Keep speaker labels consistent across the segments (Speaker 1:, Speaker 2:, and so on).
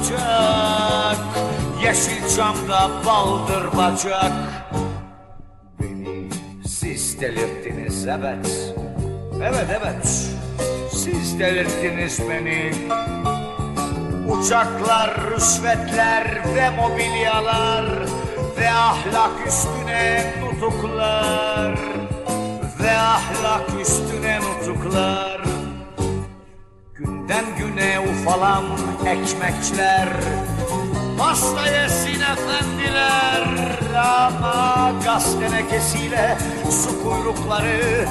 Speaker 1: bacak Yeşil camda baldır bacak. Beni siz delirttiniz evet. Evet evet. Siz delirttiniz beni. Uçaklar, rüşvetler ve mobilyalar Ve ahlak üstüne nutuklar Ve ahlak üstüne nutuklar. Günden güne ufalan ekmekçiler. Pasta yesin efendiler Ama gaz tenekesiyle su kuyrukları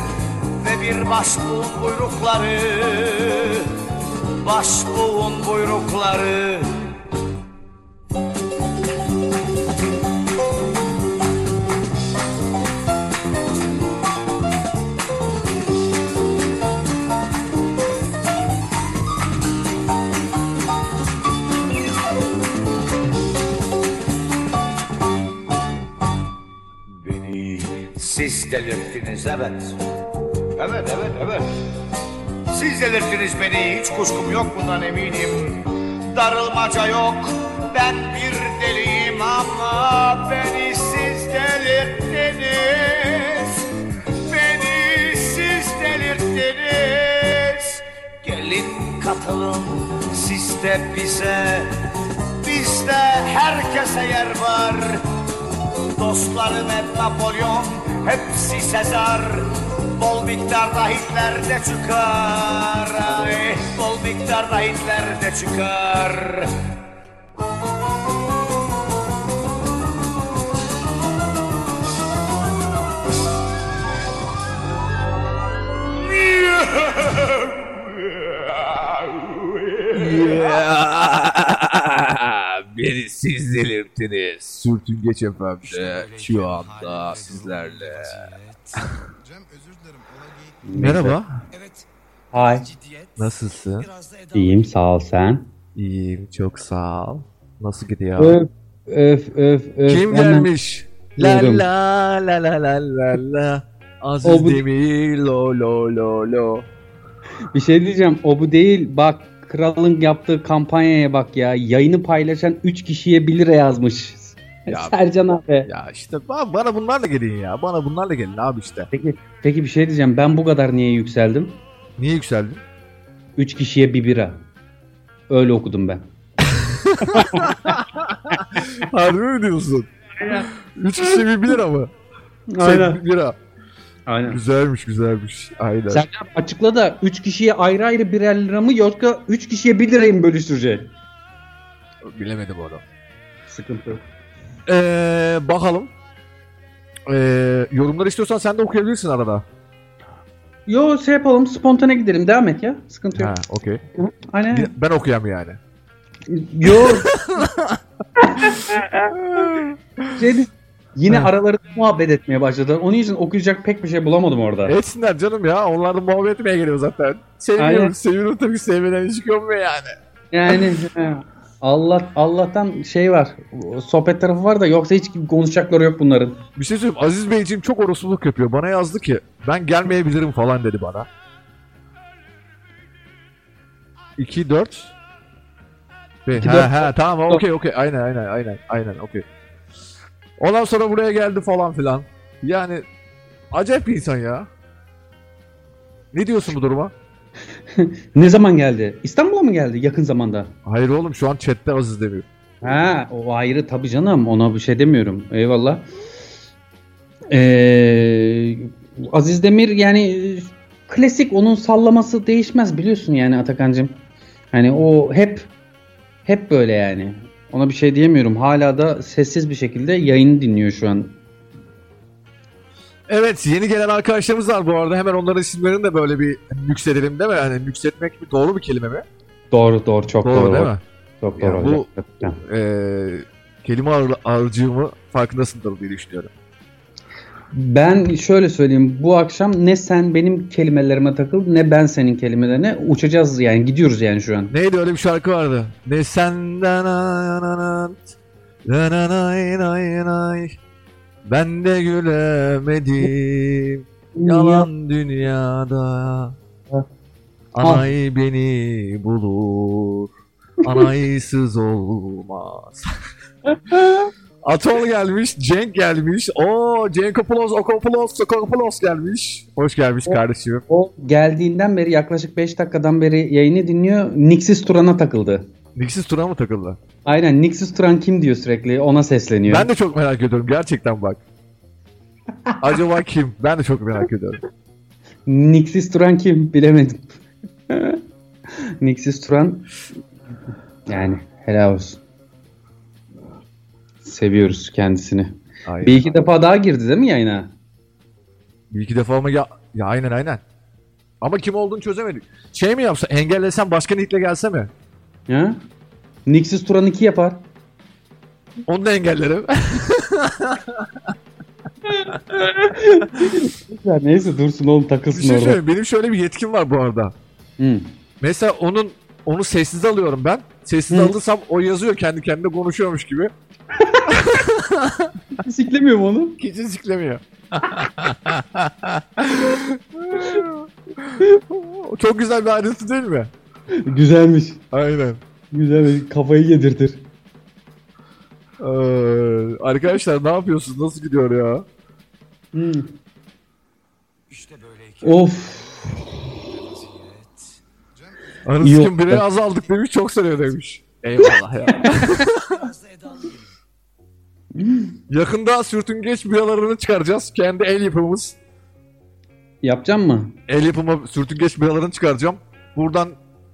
Speaker 1: Ve bir başbuğun buyrukları. Başbuğun buyrukları siz delirttiniz evet. Evet evet evet. Siz delirttiniz beni hiç kuşkum yok bundan eminim. Darılmaca yok ben bir deliyim ama beni siz delirttiniz. Beni siz delirttiniz. Gelin katılın siz de bize. Bizde herkese yer var. Dostlarım hep Napolyon, hepsi Sezar Bol miktarda Hitler de çıkar. Ay, Bol miktarda Hitler de çıkar
Speaker 2: Beni siz delirttiniz. Sürtüngeç FM'de şu anda sizlerle. Merhaba.
Speaker 3: Hay.
Speaker 2: Nasılsın?
Speaker 3: İyiyim sağ ol sen.
Speaker 2: İyiyim çok sağ ol. Nasıl gidiyor?
Speaker 3: Öf öf öf öf.
Speaker 2: Kim gelmiş? La la la la la la la. Aziz
Speaker 3: O bu-
Speaker 2: Demir lo lo lo lo.
Speaker 3: Bir şey diyeceğim o bu değil bak kralın yaptığı kampanyaya bak ya yayını paylaşan 3 kişiye 1 lira yazmış.
Speaker 2: Ya-
Speaker 3: Sercan abi.
Speaker 2: Ya işte ba- bana bunlarla gelin ya. Bana bunlarla gelin abi işte.
Speaker 3: Peki, peki bir şey diyeceğim ben bu kadar niye yükseldim?
Speaker 2: Niye yükseldin?
Speaker 3: 3 kişiye 1 bira. Öyle okudum ben.
Speaker 2: Harbi mi diyorsun? Üç kişi bir lira mı?
Speaker 3: Aynen.
Speaker 2: Sen bir lira.
Speaker 3: Aynen.
Speaker 2: Güzelmiş güzelmiş. Aynen.
Speaker 3: Sercan açıkla da 3 kişiye ayrı ayrı birer lira mı yoksa 3 kişiye 1 lirayı mı bölüştürecek?
Speaker 2: Bilemedim onu.
Speaker 3: Sıkıntı.
Speaker 2: Ee, bakalım. Ee, yorumlar istiyorsan sen de okuyabilirsin arada.
Speaker 3: Yo şey yapalım spontane gidelim devam et ya. Sıkıntı yok.
Speaker 2: Ha, okey.
Speaker 3: Aynen.
Speaker 2: Ben okuyam yani.
Speaker 3: Yo. şey, yine
Speaker 2: Ha.
Speaker 3: aralarında muhabbet etmeye başladılar. Onun için okuyacak pek bir şey bulamadım orada.
Speaker 2: Etsinler canım ya. Onlar da muhabbet etmeye geliyor zaten. Seviyorum. Seviyorum tabii ki sevmeden hiç çıkıyor yani?
Speaker 3: Yani he, Allah Allah'tan şey var. Sohbet tarafı var da yoksa hiç konuşacakları yok bunların.
Speaker 2: Bir şey söyleyeyim. Aziz Beyciğim çok orospuluk yapıyor. Bana yazdı ki ben gelmeyebilirim falan dedi bana. 2 4
Speaker 3: İki,
Speaker 2: Ha
Speaker 3: dört.
Speaker 2: ha tamam okey okey aynen aynen aynen aynen okey. Ondan sonra buraya geldi falan filan. Yani acayip bir insan ya. Ne diyorsun bu duruma?
Speaker 3: Ne zaman geldi? İstanbul'a mı geldi yakın zamanda?
Speaker 2: Hayır oğlum şu an chatte Aziz demiyor.
Speaker 3: Ha o ayrı tabii canım ona bir şey demiyorum. Eyvallah. Ee, Aziz Demir yani klasik onun sallaması değişmez biliyorsun yani Atakan'cığım. Hani o hep hep böyle yani. Ona bir şey diyemiyorum. Hala da sessiz bir şekilde yayını dinliyor şu an.
Speaker 2: Evet yeni gelen arkadaşlarımız var bu arada. Hemen onların isimlerini de böyle bir yükseltelim değil mi? Yani yükseltmek mi doğru bir kelime mi?
Speaker 3: Doğru doğru çok
Speaker 2: Doğru,
Speaker 3: doğru.
Speaker 2: değil mi?
Speaker 3: Çok
Speaker 2: Yani
Speaker 3: doğru.
Speaker 2: bu-
Speaker 3: hocam. Gerçekten.
Speaker 2: Ee, kelime ağır, ağırcığımı farkındasındır diye düşünüyorum.
Speaker 3: Ben şöyle söyleyeyim. Bu akşam ne sen benim kelimelerime takıl ne ben senin kelimelerine uçacağız yani gidiyoruz yani şu an.
Speaker 2: Neydi öyle bir şarkı vardı. Ne senden Ben de gülemedim Yalan dünyada Anay beni bulur Anaysız olmaz. Atol gelmiş, Cenk gelmiş. O Cenkopoulos, Okopoulos, Sokopoulos gelmiş. Hoş gelmiş
Speaker 3: O-
Speaker 2: kardeşim.
Speaker 3: O geldiğinden beri yaklaşık 5 dakikadan beri yayını dinliyor. Nixis Turan'a takıldı.
Speaker 2: Nixis Turan mı takıldı?
Speaker 3: Aynen Nixis Turan kim diyor sürekli ona sesleniyor.
Speaker 2: Ben de çok merak ediyorum gerçekten bak. Acaba kim? Ben de çok merak ediyorum.
Speaker 3: Nixis Turan kim bilemedim. Nixis Turan yani helal olsun. Seviyoruz kendisini.
Speaker 2: Aynen.
Speaker 3: Bir iki defa daha girdi değil mi yayına?
Speaker 2: Bir iki defa mı ya? Ya aynen aynen. Ama kim olduğunu çözemedik. Şey mi yapsa engellesem başka nickle gelse mi?
Speaker 3: Ha? Nixis Turan 2 yapar.
Speaker 2: Onu da engellerim.
Speaker 3: Ya neyse dursun oğlum
Speaker 2: bir
Speaker 3: takılsın
Speaker 2: şey
Speaker 3: orada.
Speaker 2: Benim şöyle bir yetkim var bu arada.
Speaker 3: Hı.
Speaker 2: Mesela onun onu sessiz alıyorum ben. Sessiz
Speaker 3: Hı.
Speaker 2: alırsam o yazıyor kendi kendine konuşuyormuş gibi.
Speaker 3: Siklemiyor mu onu?
Speaker 2: Hiç siklemiyor. Çok güzel bir ayrıntı değil mi?
Speaker 3: Güzelmiş.
Speaker 2: Aynen.
Speaker 3: Güzel kafayı yedirtir.
Speaker 2: Ee, arkadaşlar ne yapıyorsunuz? Nasıl gidiyor ya?
Speaker 3: Hı.
Speaker 1: İşte böyleyken
Speaker 3: Of. Oldu.
Speaker 2: bire azaldık demiş çok sarıyor demiş. Eyvallah ya. Yakında sürtüngeç biralarını çıkaracağız. Kendi el yapımımız.
Speaker 3: Yapacağım mı?
Speaker 2: El yapımı sürtüngeç biralarını çıkaracağım. Buradan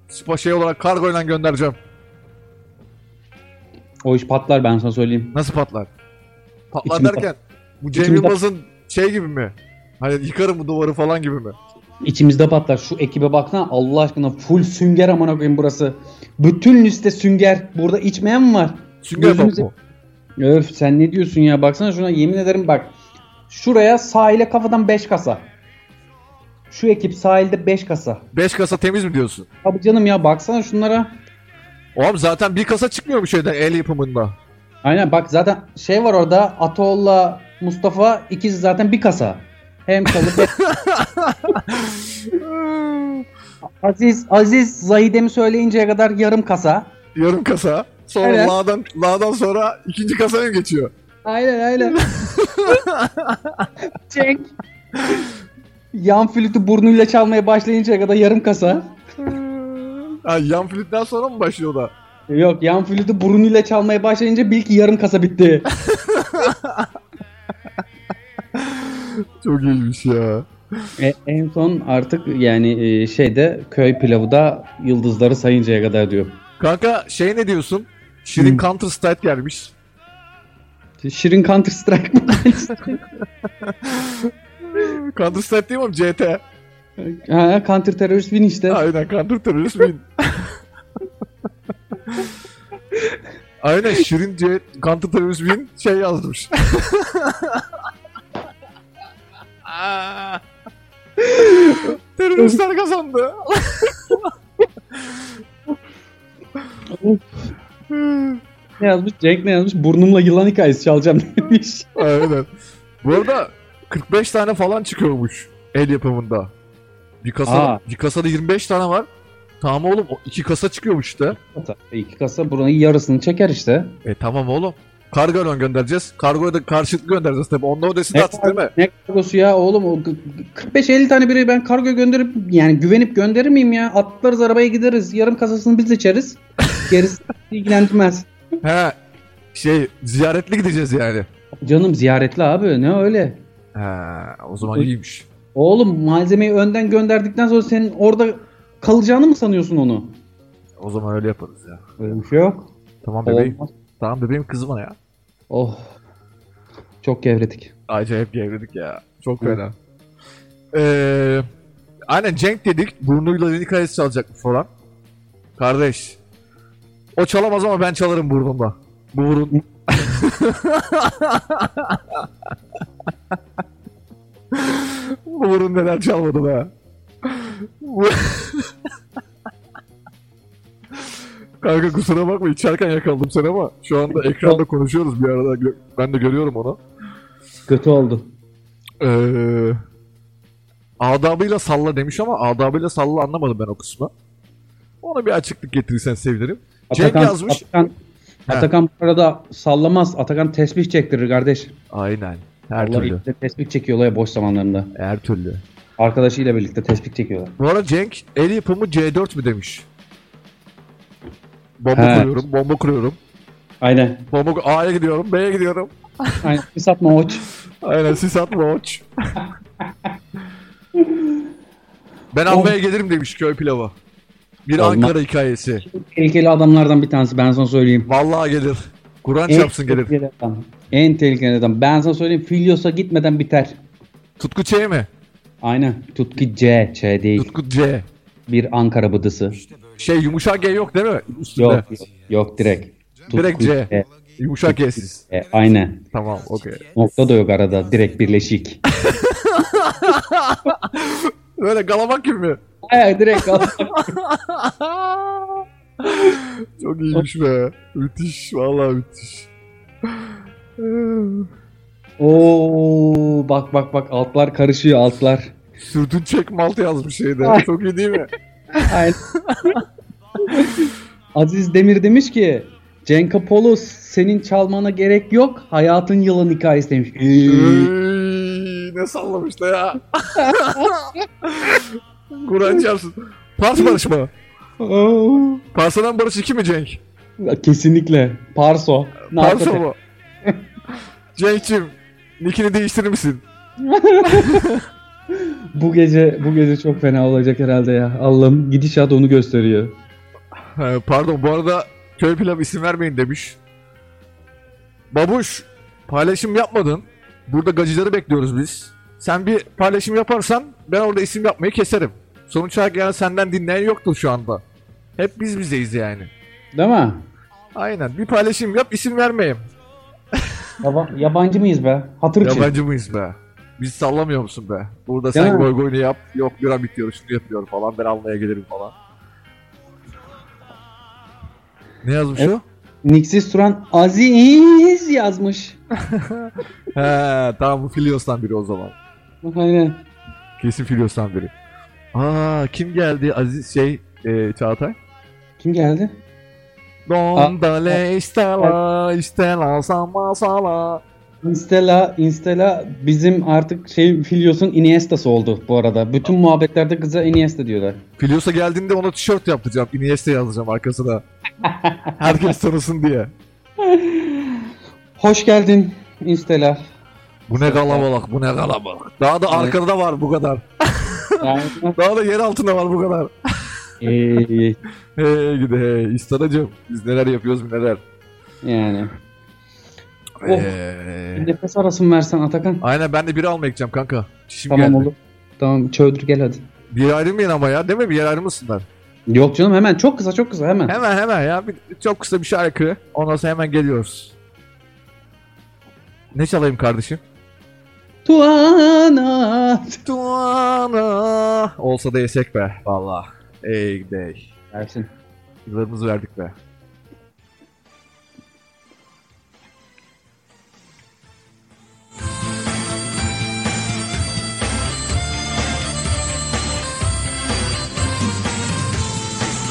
Speaker 2: spa şey olarak kargoyla göndereceğim.
Speaker 3: O iş patlar ben sana söyleyeyim.
Speaker 2: Nasıl patlar? Patlar
Speaker 3: İçim
Speaker 2: derken bu Cem
Speaker 3: İçim pat-
Speaker 2: Yılmaz'ın şey gibi mi? Hani yıkarım bu duvarı falan gibi mi?
Speaker 3: İçimizde patlar. Şu ekibe baksana Allah aşkına full sünger amına koyayım burası. Bütün liste sünger. Burada içmeyen mi var?
Speaker 2: Sünger
Speaker 3: Gözümüze-
Speaker 2: mu?
Speaker 3: Öf sen ne diyorsun ya baksana şuna yemin ederim bak. Şuraya sahile kafadan 5 kasa. Şu ekip sahilde 5 kasa.
Speaker 2: 5 kasa temiz mi diyorsun?
Speaker 3: Abi canım ya baksana şunlara.
Speaker 2: Oğlum zaten bir kasa çıkmıyor mu şeyden el yapımında?
Speaker 3: Aynen bak zaten şey var orada Atol'la Mustafa ikisi zaten bir kasa. Hem çalı Aziz Aziz Zahidem'i söyleyinceye kadar yarım kasa.
Speaker 2: Yarım kasa. Sonra
Speaker 3: Evet.
Speaker 2: lağdan, lağdan sonra ikinci kasaya geçiyor.
Speaker 3: Aynen aynen. Cenk. Yan flütü burnuyla çalmaya başlayıncaya kadar yarım kasa.
Speaker 2: Ha, yan flütten sonra mı başlıyor da?
Speaker 3: Yok yan flütü burnuyla çalmaya başlayınca bil ki yarım kasa bitti.
Speaker 2: Çok iyiymiş ya.
Speaker 3: E, en son artık yani e, şeyde köy pilavı da yıldızları sayıncaya kadar diyor.
Speaker 2: Kanka şey ne diyorsun? Şirin
Speaker 3: Hı.
Speaker 2: Counter Strike gelmiş.
Speaker 3: Şirin Counter Strike mı?
Speaker 2: Counter Strike değil mi? CT.
Speaker 3: ha, Counter Terrorist Win işte.
Speaker 2: Aynen Counter Terrorist Win. Aynen Şirin C Counter Terrorist Win şey yazmış. Teröristler kazandı.
Speaker 3: Ne yazmış? Cenk ne yazmış? Burnumla yılan hikayesi çalacağım demiş.
Speaker 2: Aynen. Bu arada 45 tane falan çıkıyormuş el yapımında. Bir kasa,
Speaker 3: Aa.
Speaker 2: bir kasada 25 tane var. Tamam oğlum iki kasa çıkıyormuş işte.
Speaker 3: İki kasa buranın yarısını çeker işte.
Speaker 2: E tamam oğlum. Kargoyla göndereceğiz. Kargoya da karşılıklı göndereceğiz tabii. Onda ödesini attık değil mi?
Speaker 3: ne kargosu ya oğlum? O g- g- 45-50 tane biri ben kargo gönderip yani güvenip gönderir miyim ya? Atlarız arabaya gideriz. Yarım kasasını biz içeriz. Gerisi ilgilendirmez.
Speaker 2: He. Şey ziyaretli gideceğiz yani.
Speaker 3: Canım ziyaretli abi ne öyle.
Speaker 2: He, o zaman iyiymiş.
Speaker 3: Oğlum malzemeyi önden gönderdikten sonra senin orada kalacağını mı sanıyorsun onu?
Speaker 2: O zaman öyle yaparız ya.
Speaker 3: Öyle bir şey yok.
Speaker 2: Tamam bebeğim.
Speaker 3: Olmaz.
Speaker 2: Tamam bebeğim kızma ya.
Speaker 3: Oh. Çok gevredik.
Speaker 2: Acayip gevredik ya. Çok fena. Ee, aynen Cenk dedik. Burnuyla Lini Kayısı çalacak falan. Kardeş. O çalamaz ama ben çalarım burnumla. Bu burun. Bu burun neden çalmadı be? Kanka kusura bakma içerken yakaladım seni ama şu anda ekranda konuşuyoruz bir arada ben de görüyorum onu.
Speaker 3: Kötü oldu.
Speaker 2: Ee, adabıyla salla demiş ama adabıyla salla anlamadım ben o kısmı. Ona bir açıklık getirirsen sevinirim. Cenk
Speaker 3: Atakan,
Speaker 2: yazmış.
Speaker 3: Atakan,
Speaker 2: He.
Speaker 3: Atakan bu arada sallamaz. Atakan tesbih çektirir kardeş.
Speaker 2: Aynen. Her
Speaker 3: Allah
Speaker 2: türlü.
Speaker 3: tesbih çekiyorlar ya boş zamanlarında.
Speaker 2: Her türlü.
Speaker 3: Arkadaşıyla birlikte tesbih çekiyorlar.
Speaker 2: Bu arada Cenk el yapımı C4 mi demiş? Bomba
Speaker 3: He.
Speaker 2: kuruyorum, bomba kuruyorum.
Speaker 3: Aynen.
Speaker 2: Bomba A'ya gidiyorum, B'ye gidiyorum.
Speaker 3: Aynen. Bir satma hoç.
Speaker 2: Aynen sis atma hoç. ben almaya gelirim demiş köy pilavı. Bir
Speaker 3: Olmaz.
Speaker 2: Ankara hikayesi.
Speaker 3: Tehlikeli adamlardan bir tanesi ben sana söyleyeyim.
Speaker 2: Vallahi gelir. Kur'an
Speaker 3: En
Speaker 2: çarpsın gelir.
Speaker 3: adam. En tehlikeli adam. Ben sana söyleyeyim Filyos'a gitmeden biter.
Speaker 2: Tutku Ç mi?
Speaker 3: Aynen. Tutku C. Ç değil.
Speaker 2: Tutku C.
Speaker 3: Bir Ankara bıdısı.
Speaker 2: Şey yumuşak G yok değil mi? Üstünde.
Speaker 3: Yok yok. Yok direkt.
Speaker 2: Direkt
Speaker 3: Tutku
Speaker 2: C. Yumuşak G'siz.
Speaker 3: E, aynen.
Speaker 2: Tamam okey.
Speaker 3: Nokta da yok arada. Direkt birleşik.
Speaker 2: Böyle galamak gibi mi?
Speaker 3: Ay, direkt al.
Speaker 2: Çok iyiymiş be. Müthiş. Vallahi müthiş.
Speaker 3: Oo bak bak bak altlar karışıyor altlar.
Speaker 2: Sürdün çek malt yazmış şeyde. Çok iyi değil mi?
Speaker 3: Aynen. Aziz Demir demiş ki Cenk Apollo senin çalmana gerek yok. Hayatın yılan hikayesi demiş. Ee,
Speaker 2: Ey, ne sallamış da ya. Kur'an çarpsın. Pars Barış mı?
Speaker 3: oo.
Speaker 2: Parsadan Barış 2 mi Cenk?
Speaker 3: Kesinlikle. Parso. Narkotik.
Speaker 2: mı? Cenk'cim nickini değiştirir misin?
Speaker 3: Bu gece bu gece çok fena olacak herhalde ya. Allah'ım gidişat onu gösteriyor.
Speaker 2: Pardon bu arada köy pilav isim vermeyin demiş. Babuş paylaşım yapmadın. Burada gacıları bekliyoruz biz. Sen bir paylaşım yaparsan ben orada isim yapmayı keserim. Sonuç olarak yani senden dinleyen yoktur şu anda. Hep biz bizeyiz yani.
Speaker 3: Değil mi?
Speaker 2: Aynen bir paylaşım yap isim vermeyeyim.
Speaker 3: Yaba- yabancı mıyız be? Hatır için.
Speaker 2: Yabancı mıyız be? Biz sallamıyor musun be? Burada sen
Speaker 3: mi?
Speaker 2: goy goyunu yap. Yok bira bitiyor şunu yapıyor falan. Ben almaya gelirim falan. Ne yazmış
Speaker 3: Evet.
Speaker 2: o?
Speaker 3: Nixis Turan Aziz yazmış.
Speaker 2: He tamam bu Filios'tan biri o zaman.
Speaker 3: Aynen.
Speaker 2: Kesin Filios'tan biri. Aa kim geldi? Aziz şey e, Çağatay.
Speaker 3: Kim geldi?
Speaker 2: Dondale istela istela sama sala.
Speaker 3: Instala, Instala bizim artık şey Filios'un Iniesta'sı oldu bu arada. Bütün muhabbetlerde kıza Iniesta diyorlar.
Speaker 2: Filios'a geldiğinde ona tişört yaptıracağım. Iniesta yazacağım arkasına. Herkes tanısın diye.
Speaker 3: Hoş geldin Instala.
Speaker 2: Bu ne kalabalık, bu ne kalabalık. Daha da arkada da var bu kadar. Daha da yer altında var bu kadar.
Speaker 3: Ee,
Speaker 2: Hey gidi hey. İstanacığım. Biz neler yapıyoruz neler.
Speaker 3: yani. Oh.
Speaker 2: Ee,
Speaker 3: Bir nefes arası mı versen Atakan?
Speaker 2: aynen ben de biri almaya gideceğim kanka. Çişim
Speaker 3: Tamam
Speaker 2: geldi.
Speaker 3: olur. Tamam çöldür gel hadi.
Speaker 2: Bir yer ayrılmayın ama ya değil mi? Bir yer ayrılmasınlar.
Speaker 3: Yok canım hemen çok kısa çok kısa hemen.
Speaker 2: Hemen hemen ya. Bir, çok kısa bir şarkı. Ondan sonra hemen geliyoruz. Ne çalayım kardeşim?
Speaker 3: Tuana.
Speaker 2: Tuana. Olsa da yesek be. Valla. Ey gidey.
Speaker 3: Versin.
Speaker 2: Yıllarımızı verdik be.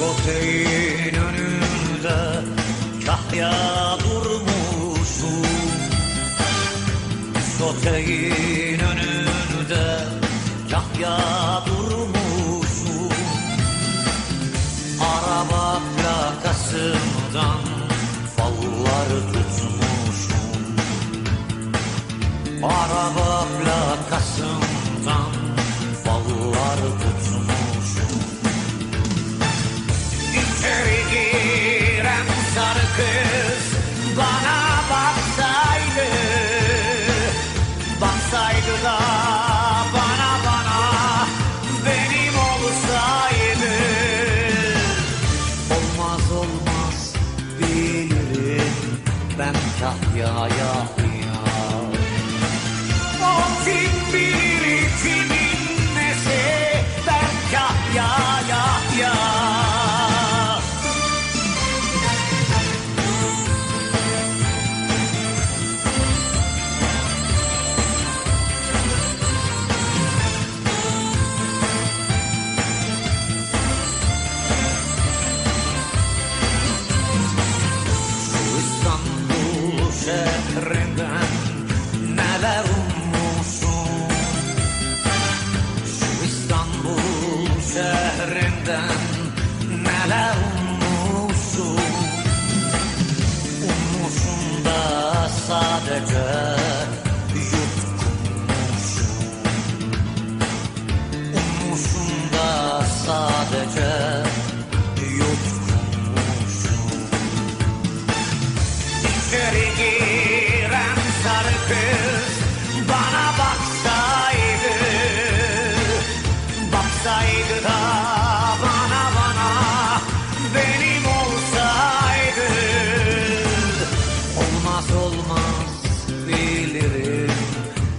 Speaker 4: Diskoteğin önünde kahya durmuşum Diskoteğin önünde kahya durmuşum Araba plakasından fallar tutmuşum Araba plakasından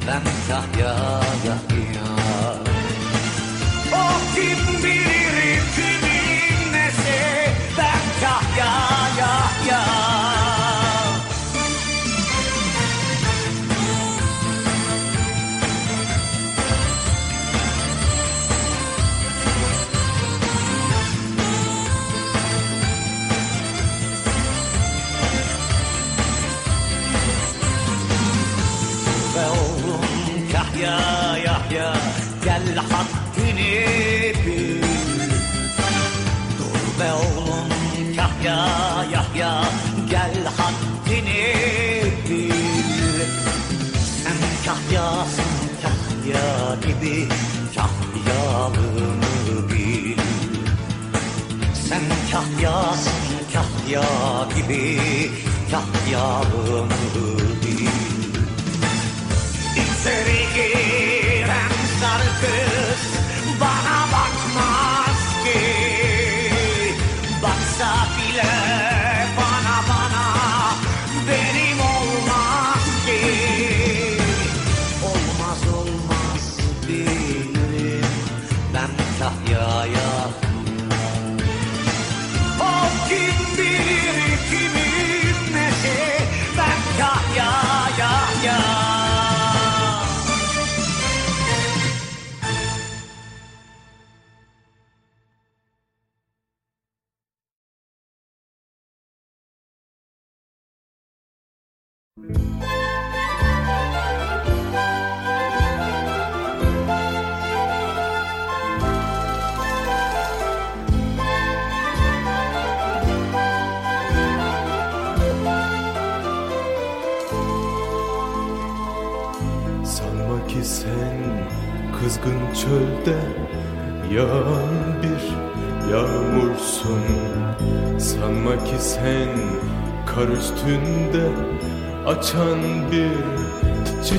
Speaker 4: ben kahya gibi kahyalığını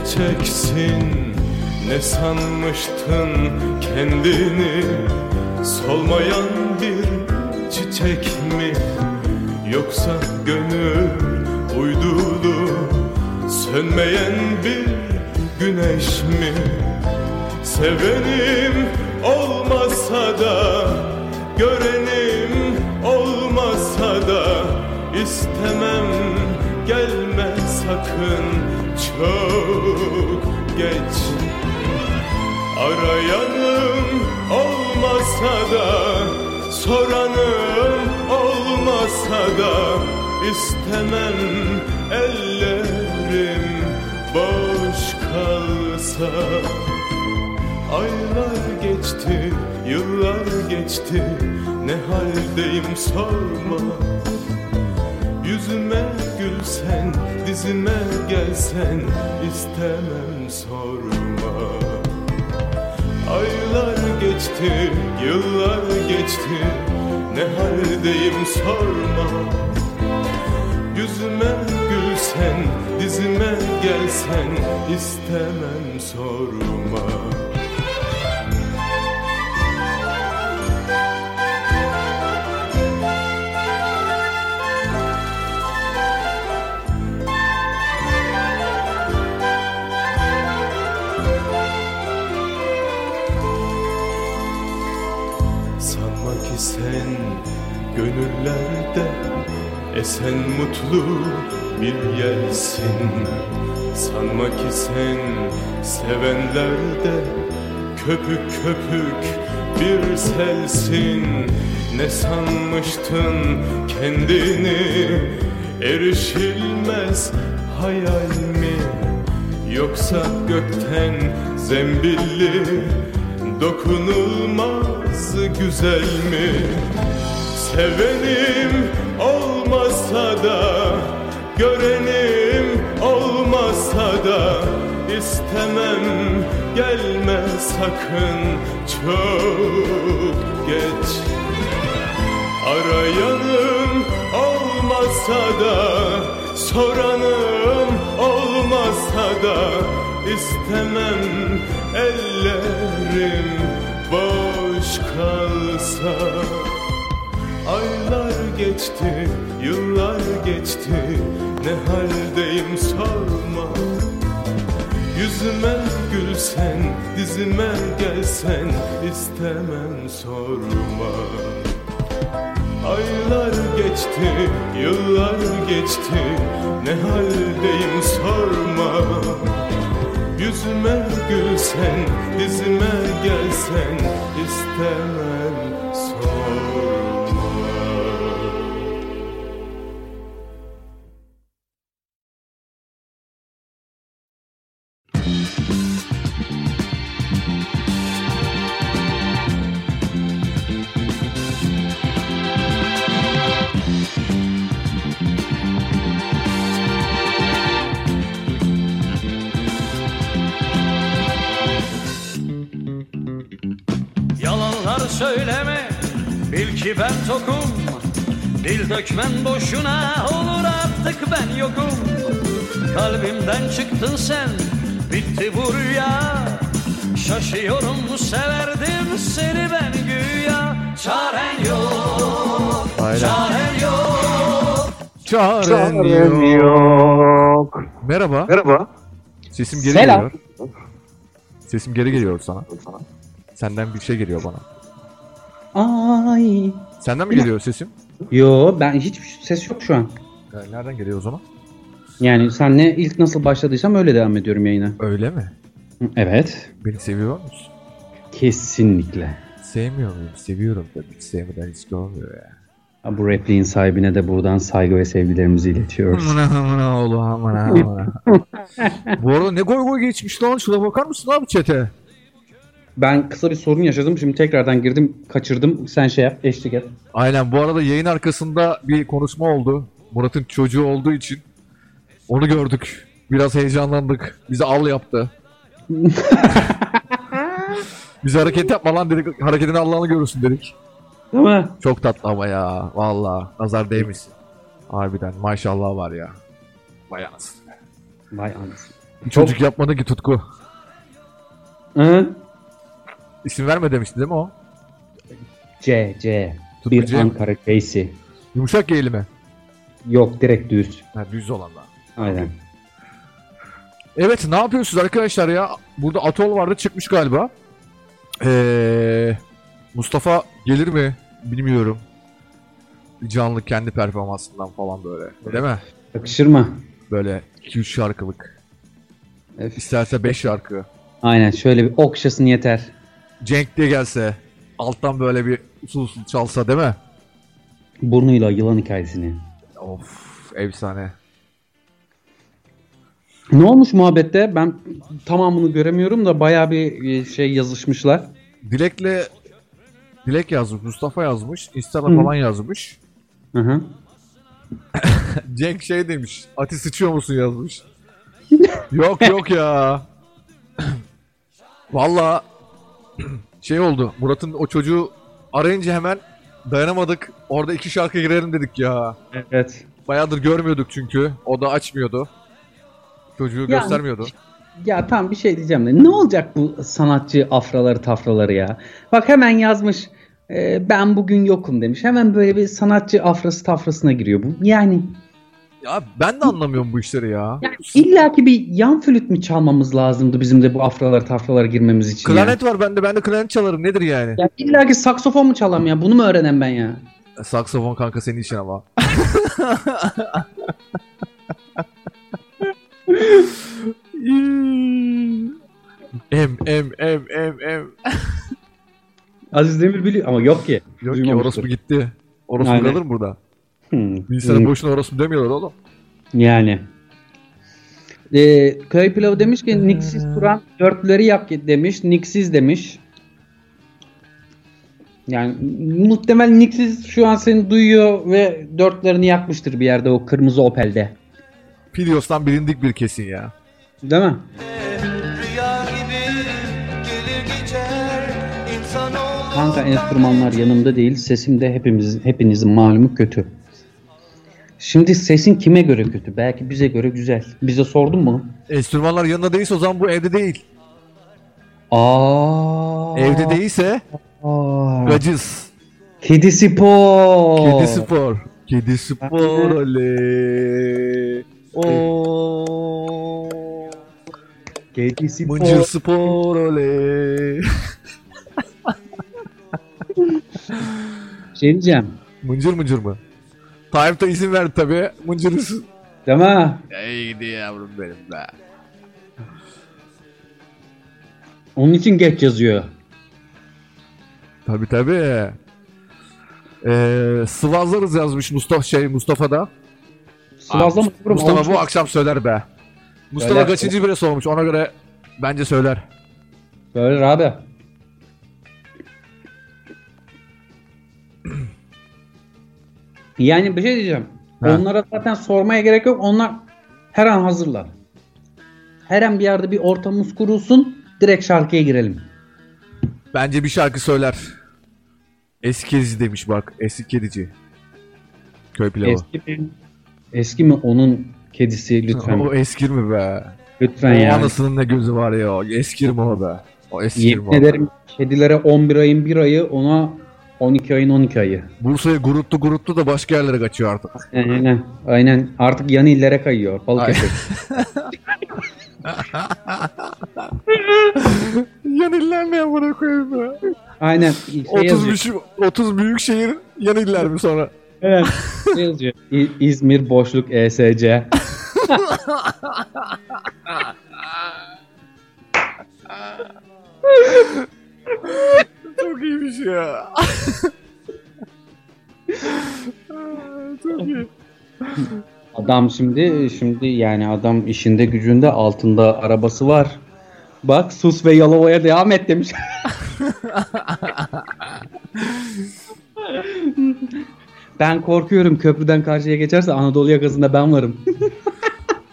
Speaker 5: çiçeksin Ne sanmıştın kendini? Solmayan bir çiçek mi? Yoksa gönül uydulu Sönmeyen bir güneş mi? Sevenim olmasa da Görenim olmasa da istemem gelme sakın çok geç Arayanım olmasa da Soranım olmasa da istemem ellerim boş kalsa. Aylar geçti, yıllar geçti Ne haldeyim sorma. Yüzüme gülsen, dizime gelsen istemem sorma. Aylar geçti, yıllar geçti Ne haldeyim sorma. Yüzüme gülsen, dizime gelsen istemem sorma gönüllerde esen mutlu bir yersin. Sanma ki sen sevenlerde köpük köpük bir selsin. Ne sanmıştın kendini? Erişilmez hayal mi? Yoksa gökten zembilli dokunulmaz güzel mi? Sevenim olmasa da görenim olmasa da istemem gelme sakın çok geç. Arayanım olmasa da soranım olmasa da istemem ellerim boş kalsa Aylar geçti, yıllar geçti. Ne haldeyim sorma. Yüzüme gülsen, dizime gelsen istemem sorma. Aylar geçti, yıllar geçti. Ne haldeyim sorma. Yüzüme gülsen, dizime gelsen istemem sorma
Speaker 6: ki ben tokum Dil dökmen boşuna Olur artık ben yokum Kalbimden çıktın sen Bitti bu rüya Şaşıyorum severdim seni ben güya Çaren yok
Speaker 2: Aynen.
Speaker 6: Çaren yok
Speaker 2: Çaren yok. Merhaba.
Speaker 7: Merhaba.
Speaker 2: Sesim geri
Speaker 3: Selam.
Speaker 2: geliyor. Sesim geri geliyor sana. Senden bir şey geliyor bana.
Speaker 3: Ay.
Speaker 2: Senden mi geliyor sesim?
Speaker 3: Yo ben hiçbir ses yok şu an.
Speaker 2: Nereden geliyor o zaman?
Speaker 3: Yani senle ilk nasıl başladıysam öyle devam ediyorum yayına.
Speaker 2: Öyle mi?
Speaker 3: Evet.
Speaker 2: Beni seviyor musun?
Speaker 3: Kesinlikle.
Speaker 2: Sevmiyor muyum? Seviyorum tabii. Hiç sevmeden hiç de olmuyor ya.
Speaker 3: Ha, Bu repliğin sahibine de buradan saygı ve sevgilerimizi iletiyoruz.
Speaker 2: Amına amına oğlum amına amına. Bu arada ne goy goy geçmiş lan. Şuna bakar mısın abi çete?
Speaker 3: Ben kısa bir sorun yaşadım. Şimdi tekrardan girdim, kaçırdım. Sen şey yap, eşlik et.
Speaker 2: Aynen bu arada yayın arkasında bir konuşma oldu. Murat'ın çocuğu olduğu için. Onu gördük. Biraz heyecanlandık. Bizi al yaptı. Biz hareket yapma lan dedik. Hareketin Allah'ını görürsün dedik.
Speaker 3: Değil mi?
Speaker 2: Çok tatlı ama ya. Valla nazar değmesin. Harbiden maşallah var ya. Vay anasını.
Speaker 3: Vay anasını.
Speaker 2: Çocuk yapmadı ki Tutku.
Speaker 3: Hı?
Speaker 2: İsim verme demişti değil mi o?
Speaker 3: C, C.
Speaker 2: Tutku
Speaker 3: Bir
Speaker 2: C mi?
Speaker 3: Ankara C'si.
Speaker 2: Yumuşak yeğli mi?
Speaker 3: Yok, direkt düz.
Speaker 2: Ha, düz olanlar.
Speaker 3: Aynen.
Speaker 2: Evet ne yapıyorsunuz arkadaşlar ya? Burada Atol vardı çıkmış galiba. Ee, Mustafa gelir mi? Bilmiyorum. Canlı kendi performansından falan böyle. Değil mi?
Speaker 3: Yakışır mı?
Speaker 2: Böyle 2-3 şarkılık.
Speaker 3: Öf.
Speaker 2: İsterse 5 şarkı.
Speaker 3: Aynen şöyle bir okşasın yeter.
Speaker 2: Cenk diye gelse. Alttan böyle bir usul usul çalsa değil mi?
Speaker 3: Burnuyla yılan hikayesini.
Speaker 2: Of efsane.
Speaker 3: Ne olmuş muhabbette? Ben tamamını göremiyorum da bayağı bir şey yazışmışlar.
Speaker 2: Dilek'le Dilek yazmış, Mustafa yazmış, Insta'da
Speaker 3: Hı.
Speaker 2: falan yazmış.
Speaker 3: Hı hı.
Speaker 2: Cenk şey demiş. Ati sıçıyor musun yazmış. yok yok ya. Valla şey oldu. Murat'ın o çocuğu arayınca hemen dayanamadık. Orada iki şarkı girelim dedik ya.
Speaker 3: Evet.
Speaker 2: Bayağıdır görmüyorduk çünkü. O da açmıyordu. Çocuğu
Speaker 3: Ya-
Speaker 2: göstermiyordu.
Speaker 3: Ya tam bir şey diyeceğim de ne olacak bu sanatçı afraları tafraları ya? Bak hemen yazmış e, ben bugün yokum demiş. Hemen böyle bir sanatçı afrası tafrasına giriyor bu. Yani,
Speaker 2: Ya ben de anlamıyorum bu işleri ya.
Speaker 3: yani illaki bir yan flüt mü çalmamız lazımdı bizim de bu afraları tafralara girmemiz için?
Speaker 2: Klarnet var bende. Ben de klarnet çalarım. Nedir yani?
Speaker 3: Ya illaki saksofon mu çalam ya? Bunu mu öğrenen ben ya?
Speaker 2: Saksafon kanka senin için ama. em em em em em.
Speaker 3: Aziz Demir biliyor ama yok ki.
Speaker 2: Yok ki orospu gitti. Orospu kalır mı burada?
Speaker 3: Hmm.
Speaker 2: Bir insana
Speaker 3: Hmm.
Speaker 2: boşuna orospu demiyorlar oğlum.
Speaker 3: Yani. Ee, köy pilavı demiş ki Niksiz Turan dörtleri yak demiş. Niksiz demiş. Yani muhtemelen Niksiz şu an seni duyuyor ve dörtlerini yakmıştır bir yerde o kırmızı Opel'de.
Speaker 2: Pilios'tan bilindik bir kesin ya.
Speaker 3: Değil mi? Kanka enstrümanlar yanımda değil. Sesim de hepimiz, hepinizin malumu kötü. Şimdi sesin kime göre kötü? Belki bize göre güzel. Bize sordun mu?
Speaker 2: Enstrümanlar yanında değilse o zaman bu evde değil.
Speaker 3: Aa.
Speaker 2: Evde değilse
Speaker 3: Aa.
Speaker 2: gacız.
Speaker 3: Kedi spor.
Speaker 2: Kedi spor. Kedi spor oley. Oo.
Speaker 3: Kedi spor.
Speaker 2: Mıncır spor oley.
Speaker 3: Şey diyeceğim.
Speaker 2: Mıncır mıncır mı? Tayyip da izin verdi tabi. Mıncırız.
Speaker 3: Değil mi?
Speaker 2: Ey gidi yavrum benim be.
Speaker 3: Onun için geç yazıyor.
Speaker 2: Tabi tabi. Ee, sıvazlarız yazmış Mustafa şey Mustafa da.
Speaker 3: Sıvazlama.
Speaker 2: Aa, Mustafa bu akşam söyler be. Mustafa
Speaker 3: Söyler,
Speaker 2: kaçıncı bire sormuş ona göre bence söyler.
Speaker 3: Böyle abi. Yani bir şey diyeceğim.
Speaker 2: Ha.
Speaker 3: Onlara zaten sormaya gerek yok. Onlar her an hazırlar. Her an bir yerde bir ortamımız kurulsun. Direkt şarkıya girelim.
Speaker 2: Bence bir şarkı söyler. Eski kedici demiş bak. Eski kedici. Köy pilavı.
Speaker 3: Eski mi? Eski mi onun kedisi lütfen.
Speaker 2: O eskir mi be?
Speaker 3: lütfen
Speaker 2: o
Speaker 3: yani.
Speaker 2: anasının ne gözü var ya. Eskir mi o be? O eskir mi
Speaker 3: Yemin
Speaker 2: be?
Speaker 3: ederim kedilere 11 ayın 1 ayı ona 12 ayın 12 ayı.
Speaker 2: Bursa'yı guruttu guruttu da başka yerlere kaçıyor artık.
Speaker 3: Aynen. Aynen. Artık yan illere kayıyor. Balıkesir.
Speaker 2: Yan iller ne amına koyayım be?
Speaker 3: Aynen. Şey
Speaker 2: 30,
Speaker 3: yazıyor.
Speaker 2: büyük, 30 büyük şehir yan iller mi sonra?
Speaker 3: Evet. Şey yazıyor. İ- İzmir boşluk ESC.
Speaker 2: Çok iyiymiş ya. Çok iyi.
Speaker 3: Adam şimdi şimdi yani adam işinde gücünde altında arabası var. Bak sus ve Yalova'ya devam et demiş. ben korkuyorum köprüden karşıya geçerse Anadolu yakasında ben varım.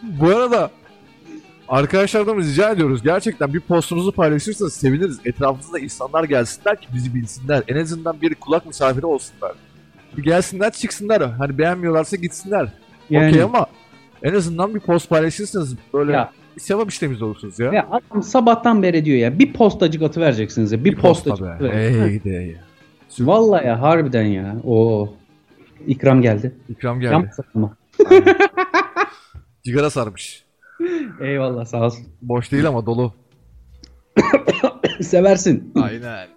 Speaker 2: Bu arada arkadaşlardan rica ediyoruz. Gerçekten bir postunuzu paylaşırsanız seviniriz. Etrafınızda insanlar gelsinler ki bizi bilsinler. En azından bir kulak misafiri olsunlar. Bir gelsinler çıksınlar. Hani beğenmiyorlarsa gitsinler.
Speaker 3: Yani-
Speaker 2: Okey ama en azından bir post paylaşırsanız böyle
Speaker 3: Ya.
Speaker 2: sevap işlemiz olursunuz ya.
Speaker 3: Ya adam sabahtan beri diyor ya bir postacık atı vereceksiniz ya. Bir, postacık atı ver-
Speaker 2: Ey de
Speaker 3: Vallahi ya harbiden ya. O ikram geldi.
Speaker 2: İkram geldi. Sigara sarmış.
Speaker 3: Eyvallah sağ olsun.
Speaker 2: Boş değil ama dolu.
Speaker 3: Seversin.
Speaker 2: Aynen.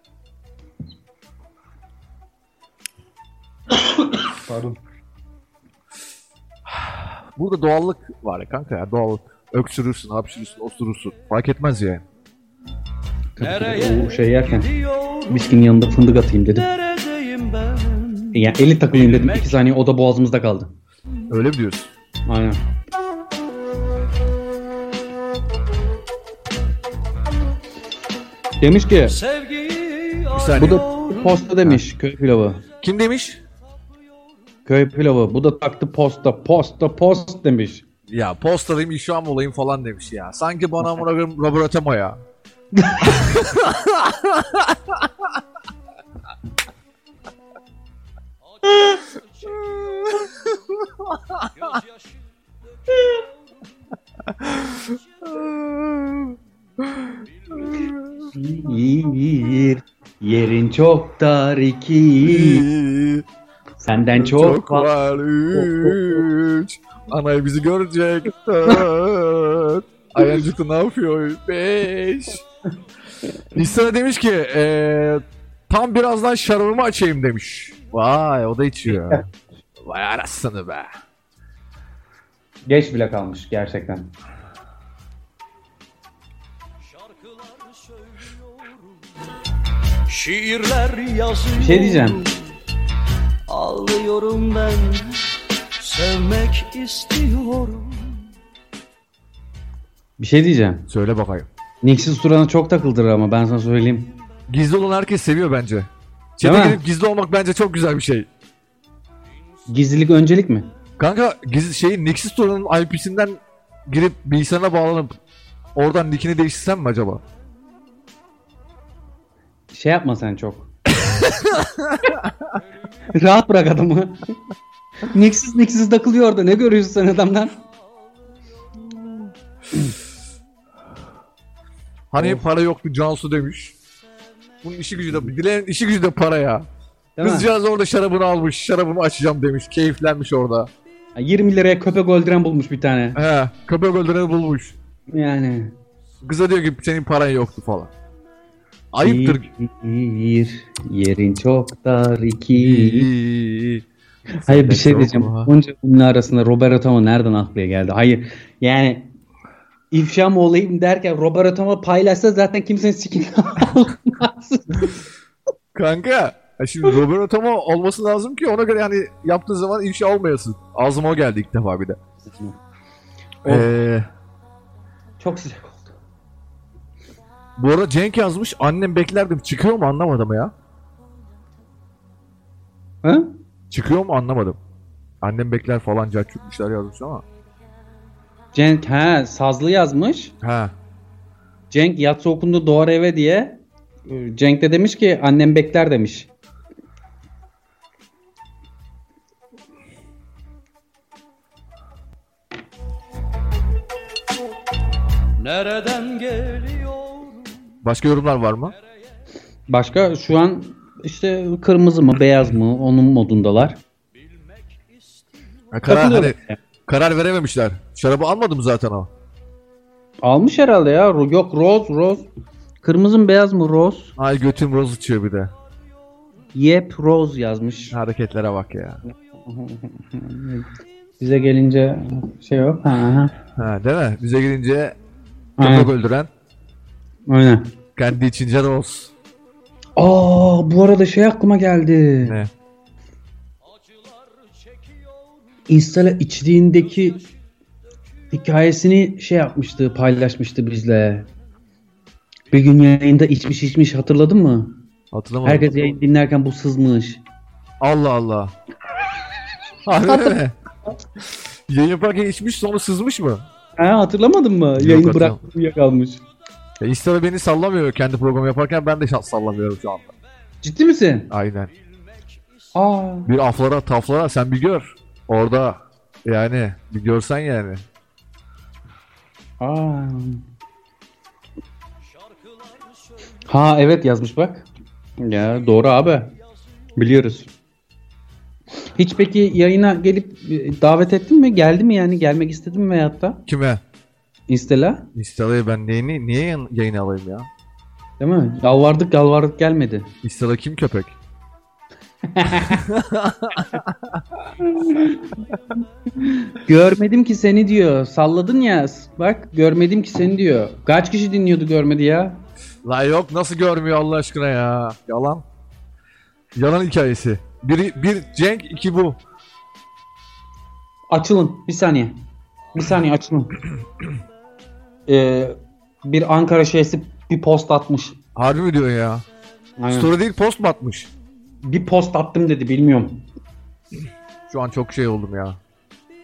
Speaker 3: Pardon.
Speaker 2: Burada doğallık var ya kanka ya doğallık. Öksürürsün, hapşırırsın, osurursun. Fark etmez yani.
Speaker 3: O şey yerken biskinin yanında fındık atayım dedim. Yani 50 takılayım dedim. 2 saniye o da boğazımızda kaldı.
Speaker 2: Öyle mi diyorsun?
Speaker 3: Aynen. Demiş ki
Speaker 6: Sevgiyi
Speaker 2: saniye.
Speaker 3: bu da posta demiş köy pilavı.
Speaker 2: Kim demiş?
Speaker 3: Köy pilavı. Bu da taktı posta. Posta post demiş.
Speaker 2: Ya postadayım işam olayım falan demiş ya. Sanki bana koyayım Robert Atemo ya.
Speaker 3: Bir yerin çok dar iki. Senden çok,
Speaker 2: Çok var üç. Anay bizi görecek dört. Ayancıklı ne yapıyor? Beş. Nisan'a demiş ki eee tam birazdan şarabımı açayım demiş. Vay o da içiyor. Vay arasını be.
Speaker 3: Geç bile kalmış gerçekten.
Speaker 6: Şiirler yazıyorum.
Speaker 3: Bir şey diyeceğim.
Speaker 6: Ağlıyorum ben. Sevmek istiyorum.
Speaker 3: Bir şey diyeceğim.
Speaker 2: Söyle bakayım.
Speaker 3: Nixis Turan'a çok takıldır ama ben sana söyleyeyim.
Speaker 2: Gizli olan herkes seviyor bence. Çete girip gizli olmak bence çok güzel bir şey.
Speaker 3: Gizlilik öncelik mi?
Speaker 2: Kanka gizli şeyin Nexus Store'un IP'sinden girip bilgisayarına bağlanıp oradan nickini değiştirsem mi acaba?
Speaker 3: Şey yapma sen çok. Rahat bırak adamı. Niksiz niksiz takılıyor orada. Ne görüyorsun sen adamdan?
Speaker 2: Hani para yoktu Cansu demiş. Bunun işi gücü de Dileğin işi gücü de para ya.
Speaker 3: Değil mi?
Speaker 2: Kızcağız orada şarabını almış. Şarabımı açacağım demiş. Keyiflenmiş orada.
Speaker 3: 20 liraya köpek öldüren bulmuş bir tane.
Speaker 2: He, köpek öldüreni bulmuş.
Speaker 3: Yani.
Speaker 2: Kıza diyor ki senin paran yoktu falan. Ayıptır.
Speaker 3: Bir, yerin çok dar iki. Hayır bir şey diyeceğim. Onca ünlü arasında Roberto Tamo nereden aklıya geldi? Hayır yani ifşa mı olayım derken Roberto Tamo paylaşsa zaten kimsenin sikini olmaz.
Speaker 2: Kanka. Şimdi Roberto Tomo olması lazım ki ona göre yani yaptığı zaman ifşa olmayasın. Ağzıma o geldi ilk defa bir de. Ee,
Speaker 3: Çok sıcak.
Speaker 2: Bu arada Cenk yazmış. Annem beklerdim. Çıkıyor mu anlamadım ya.
Speaker 3: Ha?
Speaker 2: Çıkıyor mu anlamadım. Annem bekler falan cahçutmuşlar yazmış ama.
Speaker 3: Cenk ha sazlı yazmış.
Speaker 2: Ha.
Speaker 3: Cenk yatsı okundu doğar eve diye. Cenk de demiş ki annem bekler demiş.
Speaker 6: Nereden geliyor
Speaker 2: Başka yorumlar var mı?
Speaker 3: Başka şu an işte kırmızı mı beyaz mı onun modundalar.
Speaker 2: Ha, karar, hani, karar verememişler. Şarabı almadım zaten o.
Speaker 3: Almış herhalde ya. Yok roz roz. Kırmızı mı beyaz mı roz?
Speaker 2: Ay götüm roz içiyor bir de.
Speaker 3: Yep roz yazmış.
Speaker 2: Hareketlere bak ya.
Speaker 3: Bize gelince şey yok. Ha, ha.
Speaker 2: Ha, değil mi? Bize gelince köpek öldüren
Speaker 3: Aynen.
Speaker 2: kendi içince roz.
Speaker 3: Aa bu arada şey aklıma geldi.
Speaker 2: Ne?
Speaker 3: Insta'la içtiğindeki hikayesini şey yapmıştı, paylaşmıştı bizle. Bir gün yayında içmiş içmiş hatırladın mı?
Speaker 2: Hatırlamadım.
Speaker 3: Herkes yayın dinlerken bu sızmış.
Speaker 2: Allah Allah. Harbi mi? Yayın yaparken içmiş sonra sızmış mı?
Speaker 3: Ha hatırlamadın mı? Yayını
Speaker 2: hatırlam-
Speaker 3: bıraktı uyuyakalmış.
Speaker 2: Ya Insta'da beni sallamıyor kendi programı yaparken ben de sallamıyorum şu anda.
Speaker 3: Ciddi misin?
Speaker 2: Aynen.
Speaker 3: Aa.
Speaker 2: Bir aflara taflara sen bir gör. Orada yani bir görsen yani.
Speaker 3: Aa. Ha evet yazmış bak. Ya doğru abi. Biliyoruz. Hiç peki yayına gelip e, davet ettin mi? Geldi mi yani? Gelmek istedin mi veyahut da?
Speaker 2: Kime?
Speaker 3: İstela.
Speaker 2: Insta'da ben neyini, niye yayın, alayım ya?
Speaker 3: Değil mi? Yalvardık yalvardık gelmedi.
Speaker 2: Insta'da kim köpek?
Speaker 3: Görmedim ki seni diyor. Salladın ya. Bak görmedim ki seni diyor. Kaç kişi dinliyordu görmedi ya?
Speaker 2: La yok nasıl görmüyor Allah aşkına ya. Yalan. Yalan hikayesi. Biri, bir Cenk, iki bu.
Speaker 3: Açılın. Bir saniye. Bir saniye açılın. Ee, bir Ankara şeysi bir post atmış.
Speaker 2: Harbi mi diyorsun ya?
Speaker 3: Aynen.
Speaker 2: Story değil post mu atmış?
Speaker 3: Bir post attım dedi bilmiyorum.
Speaker 2: Şu an çok şey oldum ya.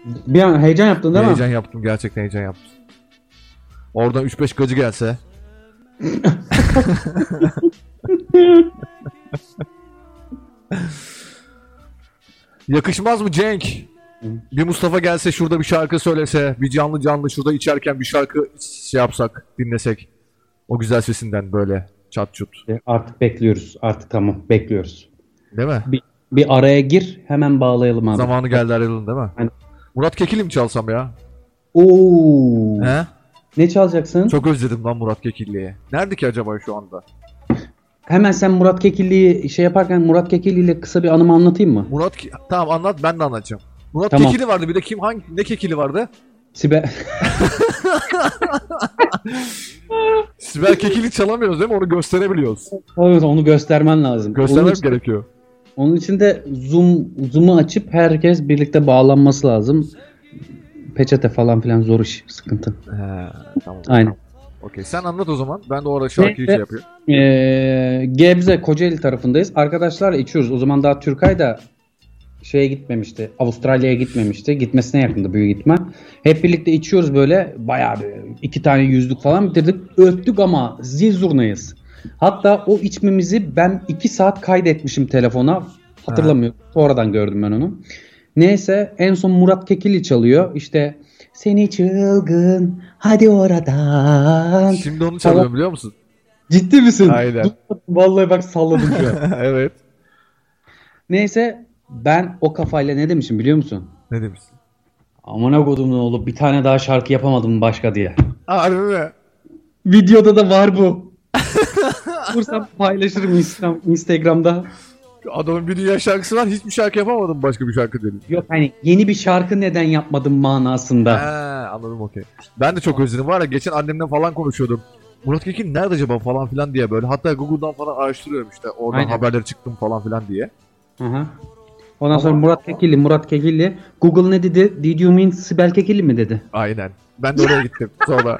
Speaker 3: Bir an heyecan yaptın değil
Speaker 2: heyecan
Speaker 3: mi?
Speaker 2: yaptım gerçekten heyecan yaptım. Oradan 3-5 gacı gelse. Yakışmaz mı Cenk? Bir Mustafa gelse şurada bir şarkı söylese, bir canlı canlı şurada içerken bir şarkı şey yapsak, dinlesek. O güzel sesinden böyle çat çut.
Speaker 3: Artık bekliyoruz. Artık tamam bekliyoruz.
Speaker 2: Değil mi?
Speaker 3: Bir, bir araya gir hemen bağlayalım abi.
Speaker 2: Zamanı geldi ayrılın değil mi?
Speaker 3: Aynen.
Speaker 2: Murat Kekil'i mi çalsam ya?
Speaker 3: Oo.
Speaker 2: He?
Speaker 3: Ne çalacaksın?
Speaker 2: Çok özledim lan Murat Kekilli'yi. Nerede ki acaba şu anda?
Speaker 3: Hemen sen Murat Kekilli'yi şey yaparken Murat Kekilli ile kısa bir anımı anlatayım mı?
Speaker 2: Murat tamam anlat ben de anlatacağım. Murat
Speaker 3: Tamam.
Speaker 2: Kekili vardı bir de kim hangi ne Kekili vardı?
Speaker 3: Sibel
Speaker 2: Sibel Kekili çalamıyoruz değil mi? Onu gösterebiliyoruz.
Speaker 3: Evet onu göstermen lazım.
Speaker 2: Göstermem
Speaker 3: için,
Speaker 2: gerekiyor.
Speaker 3: onun için de Zoom Zoom'u açıp herkes birlikte bağlanması lazım. Peçete falan filan zor iş, sıkıntı.
Speaker 2: He, tamam.
Speaker 3: Aynen.
Speaker 2: Okey sen anlat o zaman. Ben de orada şarkıyı şey yapıyorum.
Speaker 3: Ee, Gebze Kocaeli tarafındayız. Arkadaşlarla içiyoruz. O zaman daha Türkay da şeye gitmemişti. Avustralya'ya gitmemişti. Gitmesine yakındı büyük gitme. Hep birlikte içiyoruz böyle. Bayağı bir iki tane yüzlük falan bitirdik. Öttük ama zil zurnayız. Hatta o içmemizi ben iki saat kaydetmişim telefona. Hatırlamıyorum. Sonradan gördüm ben onu. Neyse en son Murat Kekilli çalıyor. İşte seni çılgın hadi oradan.
Speaker 2: Şimdi onu çalıyorum biliyor musun?
Speaker 3: Ciddi misin?
Speaker 2: Aynen.
Speaker 3: Vallahi bak salladım şu an.
Speaker 2: evet.
Speaker 3: Neyse ben o kafayla ne demişim biliyor musun?
Speaker 2: Ne demişsin?
Speaker 3: Amına kodumun oğlu bir tane daha şarkı yapamadım başka diye.
Speaker 2: Harbi mi?
Speaker 3: Videoda da var bu. Bulursam paylaşırım Instagram, Instagram'da.
Speaker 2: Adamın bir dünya şarkısı var. Hiçbir şarkı yapamadım başka bir şarkı dedim.
Speaker 3: Yok hani yeni bir şarkı neden yapmadım manasında.
Speaker 2: He anladım okey. Ben de çok özledim var ya geçen annemle falan konuşuyordum. Murat Kekin nerede acaba falan filan diye böyle. Hatta Google'dan falan araştırıyorum işte. Oradan
Speaker 3: Aynen.
Speaker 2: haberleri çıktım falan filan diye.
Speaker 3: Hı hı. Ondan sonra Murat Kekilli, Murat Kekilli. Google ne dedi? Did you mean Sibel Kekilli mi dedi?
Speaker 2: Aynen. Ben de oraya gittim sonra.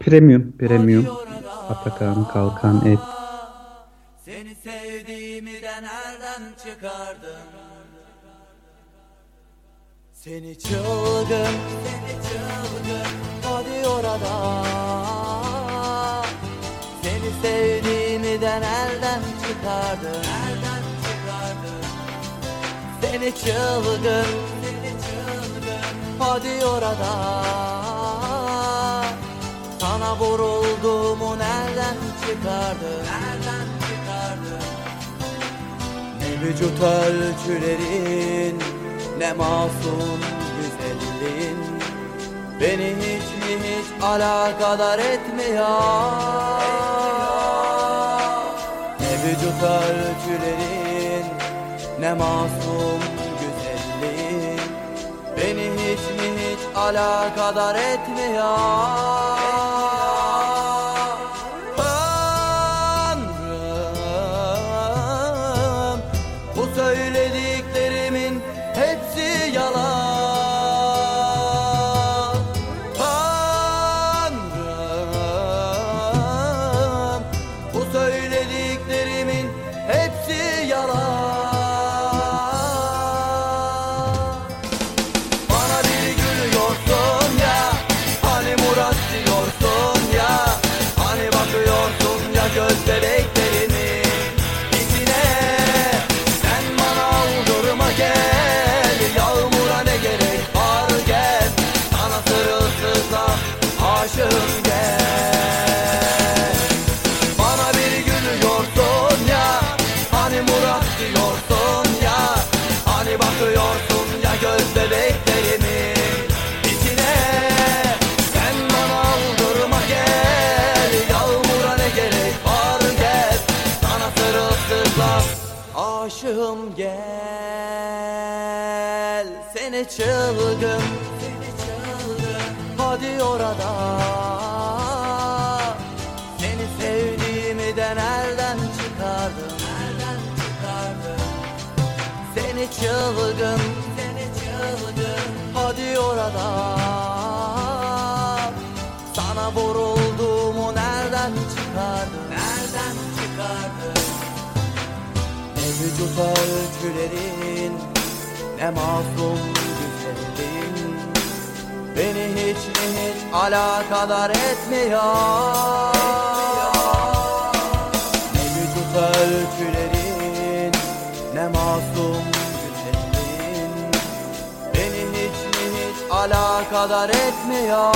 Speaker 3: Premium, premium. Atakan, Kalkan, Et.
Speaker 8: Seni sevdiğimi de nereden çıkardın? Seni çılgın, seni çılgın, hadi orada. Sevdiğimi de nereden çıkardın? Nereden çıkardın? Seni çılgın, seni çılgın, hadi orada. Sana vurulduğumu nereden çıkardın? Nereden çıkardın? Ne vücut ölçülerin Ne masum güzelliğin Beni hiç mi hiç alakadar etmiyor vücut ölçülerin Ne masum güzelliğin. Beni hiç mi hiç alakadar etmiyor Sana vurulduğumu nereden çıkardın? Nereden çıkardın? Ne vücut ölçülerin, ne masum güzelliğin. Beni hiç mi hiç alakadar etmiyor Ne vücut ölçülerin Ne masum güzelliğin Beni hiç hiç alakadar etmiyor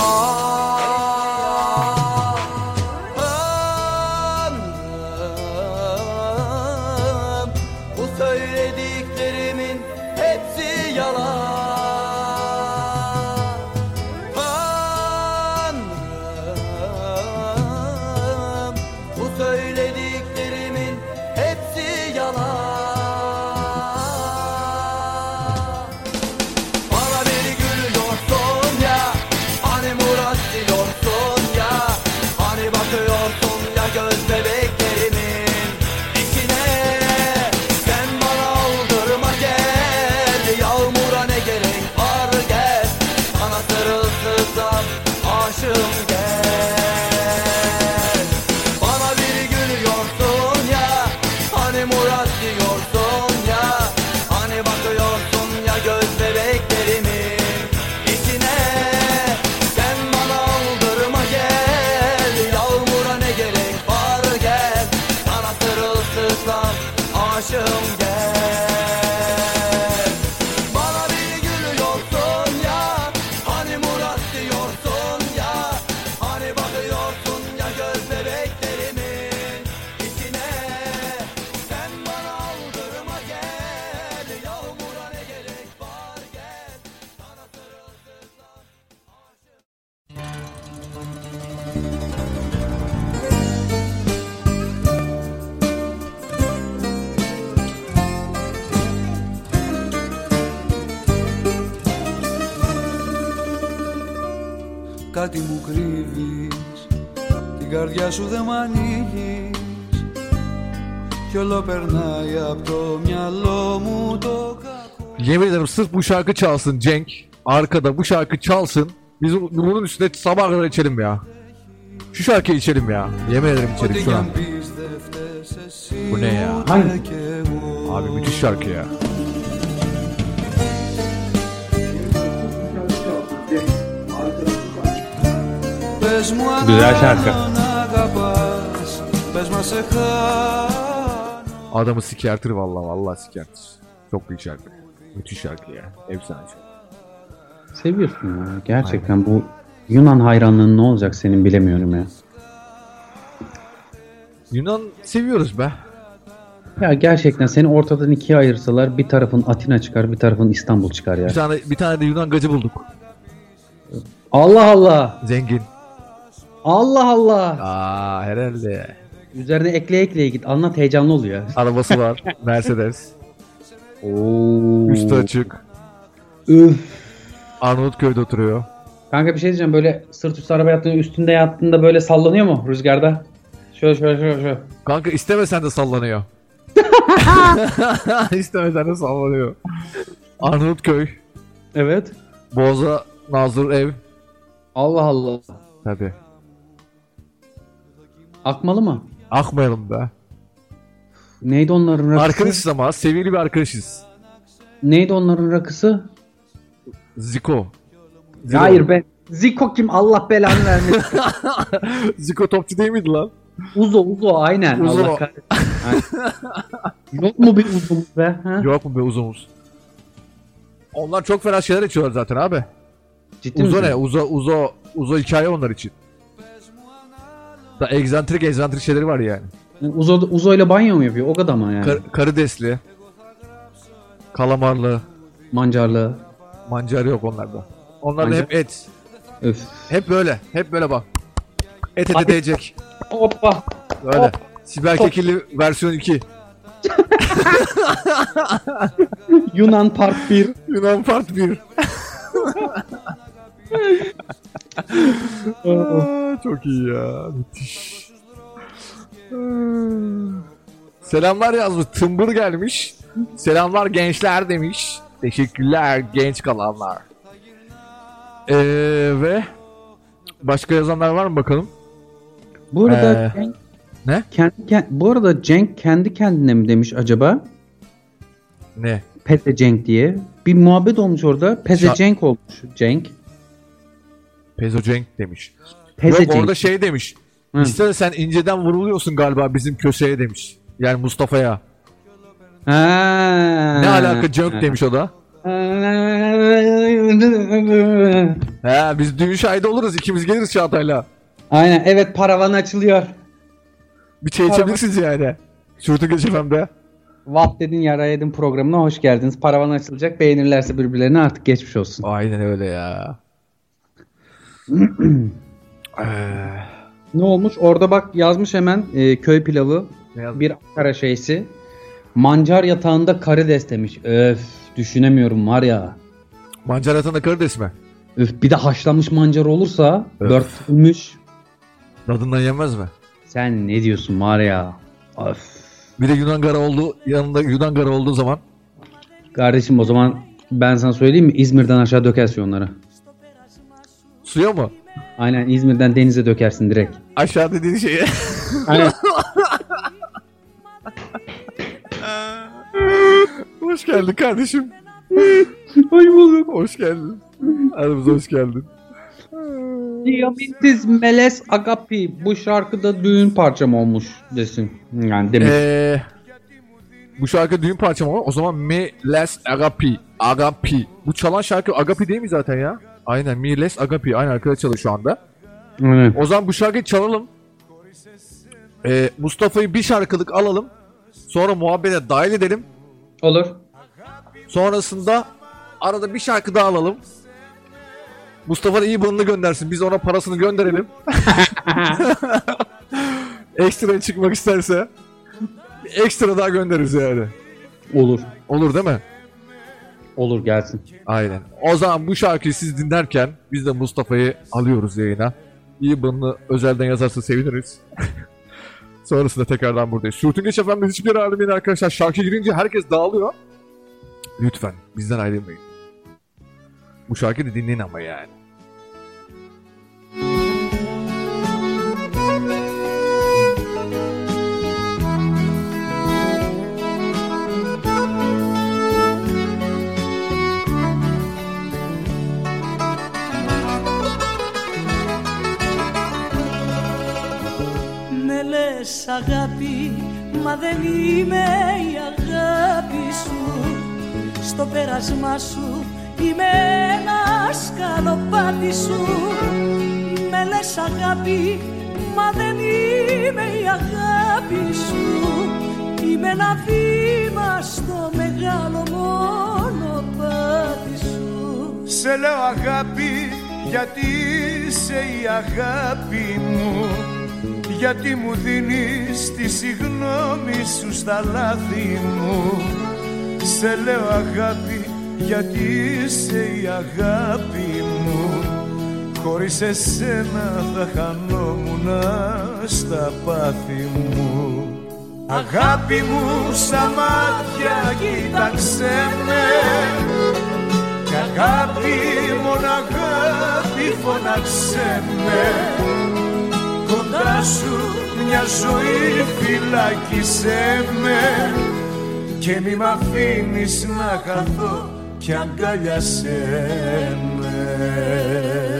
Speaker 8: bu
Speaker 2: şarkı çalsın Cenk. Arkada bu şarkı çalsın. Biz bunun üstüne sabah kadar içelim ya. Şu şarkı içelim ya. Yemin ederim içelim şu an. Bu ne ya?
Speaker 8: Hangi?
Speaker 2: Abi müthiş şarkı ya.
Speaker 3: Güzel şarkı.
Speaker 2: Adamı sikertir vallahi vallahi sikertir. Çok büyük şarkı. Müthiş şarkı ya. Efsane şarkı.
Speaker 3: Seviyorsun ya. Gerçekten bu Yunan hayranlığın ne olacak senin bilemiyorum ya.
Speaker 2: Yunan seviyoruz be.
Speaker 3: Ya gerçekten seni ortadan ikiye ayırsalar bir tarafın Atina çıkar bir tarafın İstanbul çıkar ya.
Speaker 2: Bir tane bir tane de Yunan gacı bulduk.
Speaker 3: Allah Allah.
Speaker 2: Zengin.
Speaker 3: Allah Allah.
Speaker 2: Aa herhalde.
Speaker 3: Üzerine ekleye ekleye git. Anlat heyecanlı oluyor.
Speaker 2: Arabası var. Mercedes.
Speaker 3: Oo.
Speaker 2: Üstü açık.
Speaker 3: Üf.
Speaker 2: Arnavutköy'de oturuyor.
Speaker 3: Kanka bir şey diyeceğim böyle sırt üstü araba yattığında üstünde yattığında böyle sallanıyor mu rüzgarda? Şöyle şöyle şöyle şöyle.
Speaker 2: Kanka istemesen de sallanıyor. istemesen de sallanıyor. Arnavutköy.
Speaker 3: Evet.
Speaker 2: Boza Nazır ev.
Speaker 3: Allah Allah.
Speaker 2: Tabi.
Speaker 3: Akmalı mı?
Speaker 2: Akmayalım be.
Speaker 3: Neydi onların rakısı?
Speaker 2: Arkadaşız ama seviyeli bir arkadaşız.
Speaker 3: Neydi onların rakısı?
Speaker 2: Ziko. Ziko.
Speaker 3: Hayır be. Ziko kim? Allah belanı vermesin.
Speaker 2: Ziko topçu değil miydi lan?
Speaker 3: Uzo Uzo aynen.
Speaker 2: Uzo.
Speaker 3: Allah kahretsin. Yok mu bir uzumuz be? Ha?
Speaker 2: Yok mu be uzomuz? Onlar çok fena şeyler içiyorlar zaten abi.
Speaker 3: Ciddi
Speaker 2: Uzo
Speaker 3: misin?
Speaker 2: ne? Uzo, uzo, uzo hikaye onlar için. Da egzantrik egzantrik şeyleri var yani.
Speaker 3: Uzo, Uzo ile banyo mu yapıyor? O kadar mı yani?
Speaker 2: Kar- karidesli. Kalamarlı.
Speaker 3: Mancarlı.
Speaker 2: Mancar yok onlarda. Onlarda
Speaker 3: Mancar?
Speaker 2: hep et.
Speaker 3: Öf.
Speaker 2: Hep böyle. Hep böyle bak. Et ete değecek.
Speaker 3: Hoppa.
Speaker 2: Böyle.
Speaker 3: Hop.
Speaker 2: Sibel Kekilli versiyon 2.
Speaker 3: Yunan Part 1.
Speaker 2: Yunan Part 1. Aa, çok iyi ya. Müthiş. Aa. Selamlar yazmış. Tımbır gelmiş. Selamlar gençler demiş. Teşekkürler genç kalanlar. Ee, ve başka yazanlar var mı bakalım?
Speaker 3: Bu arada
Speaker 2: Ee,
Speaker 3: Cenk,
Speaker 2: ne?
Speaker 3: Kendi, kend- bu arada Cenk kendi kendine mi demiş acaba?
Speaker 2: Ne?
Speaker 3: Peze Cenk diye. Bir muhabbet olmuş orada. Peze
Speaker 2: Şa-
Speaker 3: Cenk olmuş. Cenk.
Speaker 2: Pezo Cenk demiş.
Speaker 3: Peze
Speaker 2: Yok
Speaker 3: Cenk.
Speaker 2: orada şey demiş.
Speaker 3: Hı.
Speaker 2: İster sen inceden vuruluyorsun galiba bizim köşeye demiş. Yani Mustafa'ya. Ne alaka Cenk demiş o da. He biz düğün şahidi oluruz ikimiz geliriz Çağatay'la.
Speaker 3: Aynen evet paravan açılıyor.
Speaker 2: Bir çay içebilirsiniz yani. Şurtu Geç FM'de.
Speaker 3: Vap dedin yara yedin programına hoş geldiniz. Paravan açılacak. Beğenirlerse birbirlerine artık geçmiş olsun.
Speaker 2: Aynen öyle ya. Eee,
Speaker 3: Ne olmuş? Orada bak yazmış hemen e, köy pilavı.
Speaker 2: yazmış?
Speaker 3: Bir Ankara şeysi. Mancar yatağında karides demiş. Öf düşünemiyorum var ya.
Speaker 2: Mancar atında karides mi?
Speaker 3: Öf bir de haşlanmış mancar olursa
Speaker 2: Öf.
Speaker 3: dörtülmüş.
Speaker 2: Tadından yenmez mi?
Speaker 3: Sen ne diyorsun var ya. Öf.
Speaker 2: Bir de Yunan gara oldu yanında Yunan gara olduğu zaman
Speaker 3: Kardeşim o zaman ben sana söyleyeyim mi? İzmir'den aşağı dökersin onları.
Speaker 2: suya mı?
Speaker 3: Aynen İzmir'den denize dökersin direkt.
Speaker 2: Aşağı dediğin şeye.
Speaker 3: Aynen.
Speaker 2: hoş geldin kardeşim.
Speaker 3: Ay bulduk.
Speaker 2: Hoş geldin. Aramıza hoş geldin.
Speaker 3: Diamantis Meles Agapi bu şarkıda düğün parçam olmuş desin. Yani demek.
Speaker 2: Eee Bu şarkı düğün parçam ama o zaman Me Les Agapi. Agapi. Bu çalan şarkı Agapi değil mi zaten ya? Aynen Me Les Agapi. Aynen arkada çalıyor şu anda.
Speaker 3: Evet.
Speaker 2: O zaman bu şarkıyı çalalım. Ee, Mustafa'yı bir şarkılık alalım. Sonra muhabbete dahil edelim.
Speaker 3: Olur.
Speaker 2: Sonrasında arada bir şarkı daha alalım. Mustafa da iyi bununu göndersin. Biz ona parasını gönderelim. Ekstra çıkmak isterse ekstra daha göndeririz yani.
Speaker 3: Olur.
Speaker 2: Olur değil mi?
Speaker 3: Olur gelsin.
Speaker 2: Aynen. O zaman bu şarkıyı siz dinlerken biz de Mustafa'yı alıyoruz yayına. İyi bunu özelden yazarsa seviniriz. Sonrasında tekrardan buradayız. Sürtüngeç efendim hiçbir ayrılmayın arkadaşlar. Şarkı girince herkes dağılıyor. Lütfen bizden ayrılmayın. Bu şarkıyı da dinleyin ama yani.
Speaker 7: Λες αγάπη, μα δεν είμαι η αγάπη σου. Στο πέρασμά σου είμαι ένα σκαλοπάτι σου. Με λες αγάπη, μα δεν είμαι η αγάπη σου. Είμαι ένα βήμα στο μεγάλο μονοπάτι σου.
Speaker 1: Σε λέω αγάπη γιατί είσαι η αγάπη μου γιατί μου δίνεις τη συγνώμη σου στα λάθη μου. Σε λέω αγάπη γιατί είσαι η αγάπη μου. Χωρίς εσένα θα χανόμουν στα πάθη μου Αγάπη μου στα μάτια κοίταξε με. Κι αγάπη μόνο αγάπη φωνάξε με. κοντά σου μια ζωή φυλάκισέ με και μη μ' αφήνεις να χαθώ κι αγκαλιάσέ με.
Speaker 7: Με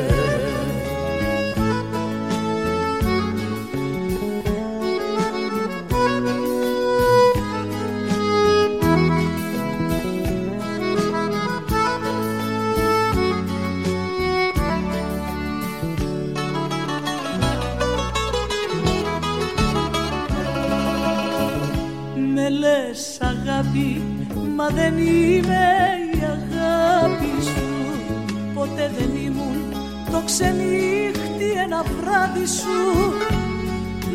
Speaker 7: δεν είμαι η αγάπη σου Ποτέ δεν ήμουν το ξενύχτη ένα βράδυ σου.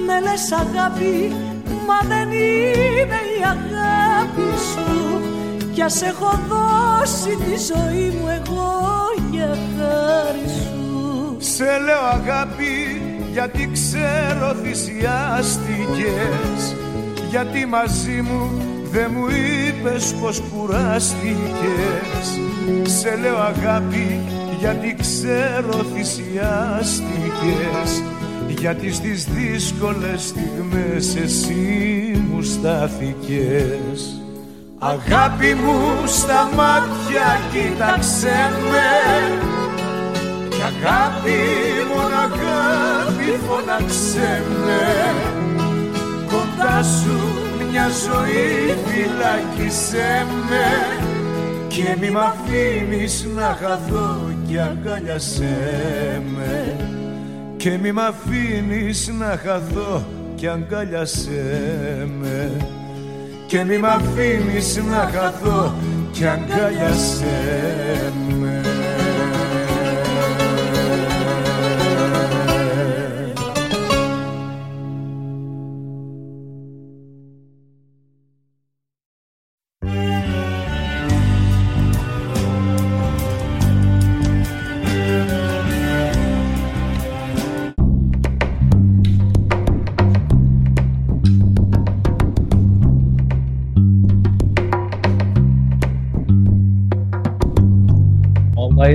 Speaker 7: Με λες αγάπη, μα δεν είμαι η αγάπη σου. Κι ας έχω δώσει τη ζωή μου εγώ για χάρη σου.
Speaker 1: Σε λέω αγάπη γιατί ξέρω θυσιάστηκες. Γιατί μαζί μου δεν μου είπες πως κουράστηκες. Σε λέω αγάπη γιατί ξέρω θυσιάστηκες. Γιατί στις δύσκολες στιγμές εσύ μου στάθηκες Αγάπη μου στα μάτια κοίταξε με. Κι αγάπη μόνο αγάπη φωνάξε με. Κοντά σου μια ζωή φυλάκισέ με Και μη μ' αφήνεις να χαθώ κι αγκαλιάσέ με. Και μη μ' αφήνεις να χαθώ κι αγκαλιάσέ με. Και μη μ' αφήνεις να χαθώ κι αγκαλιάσέ με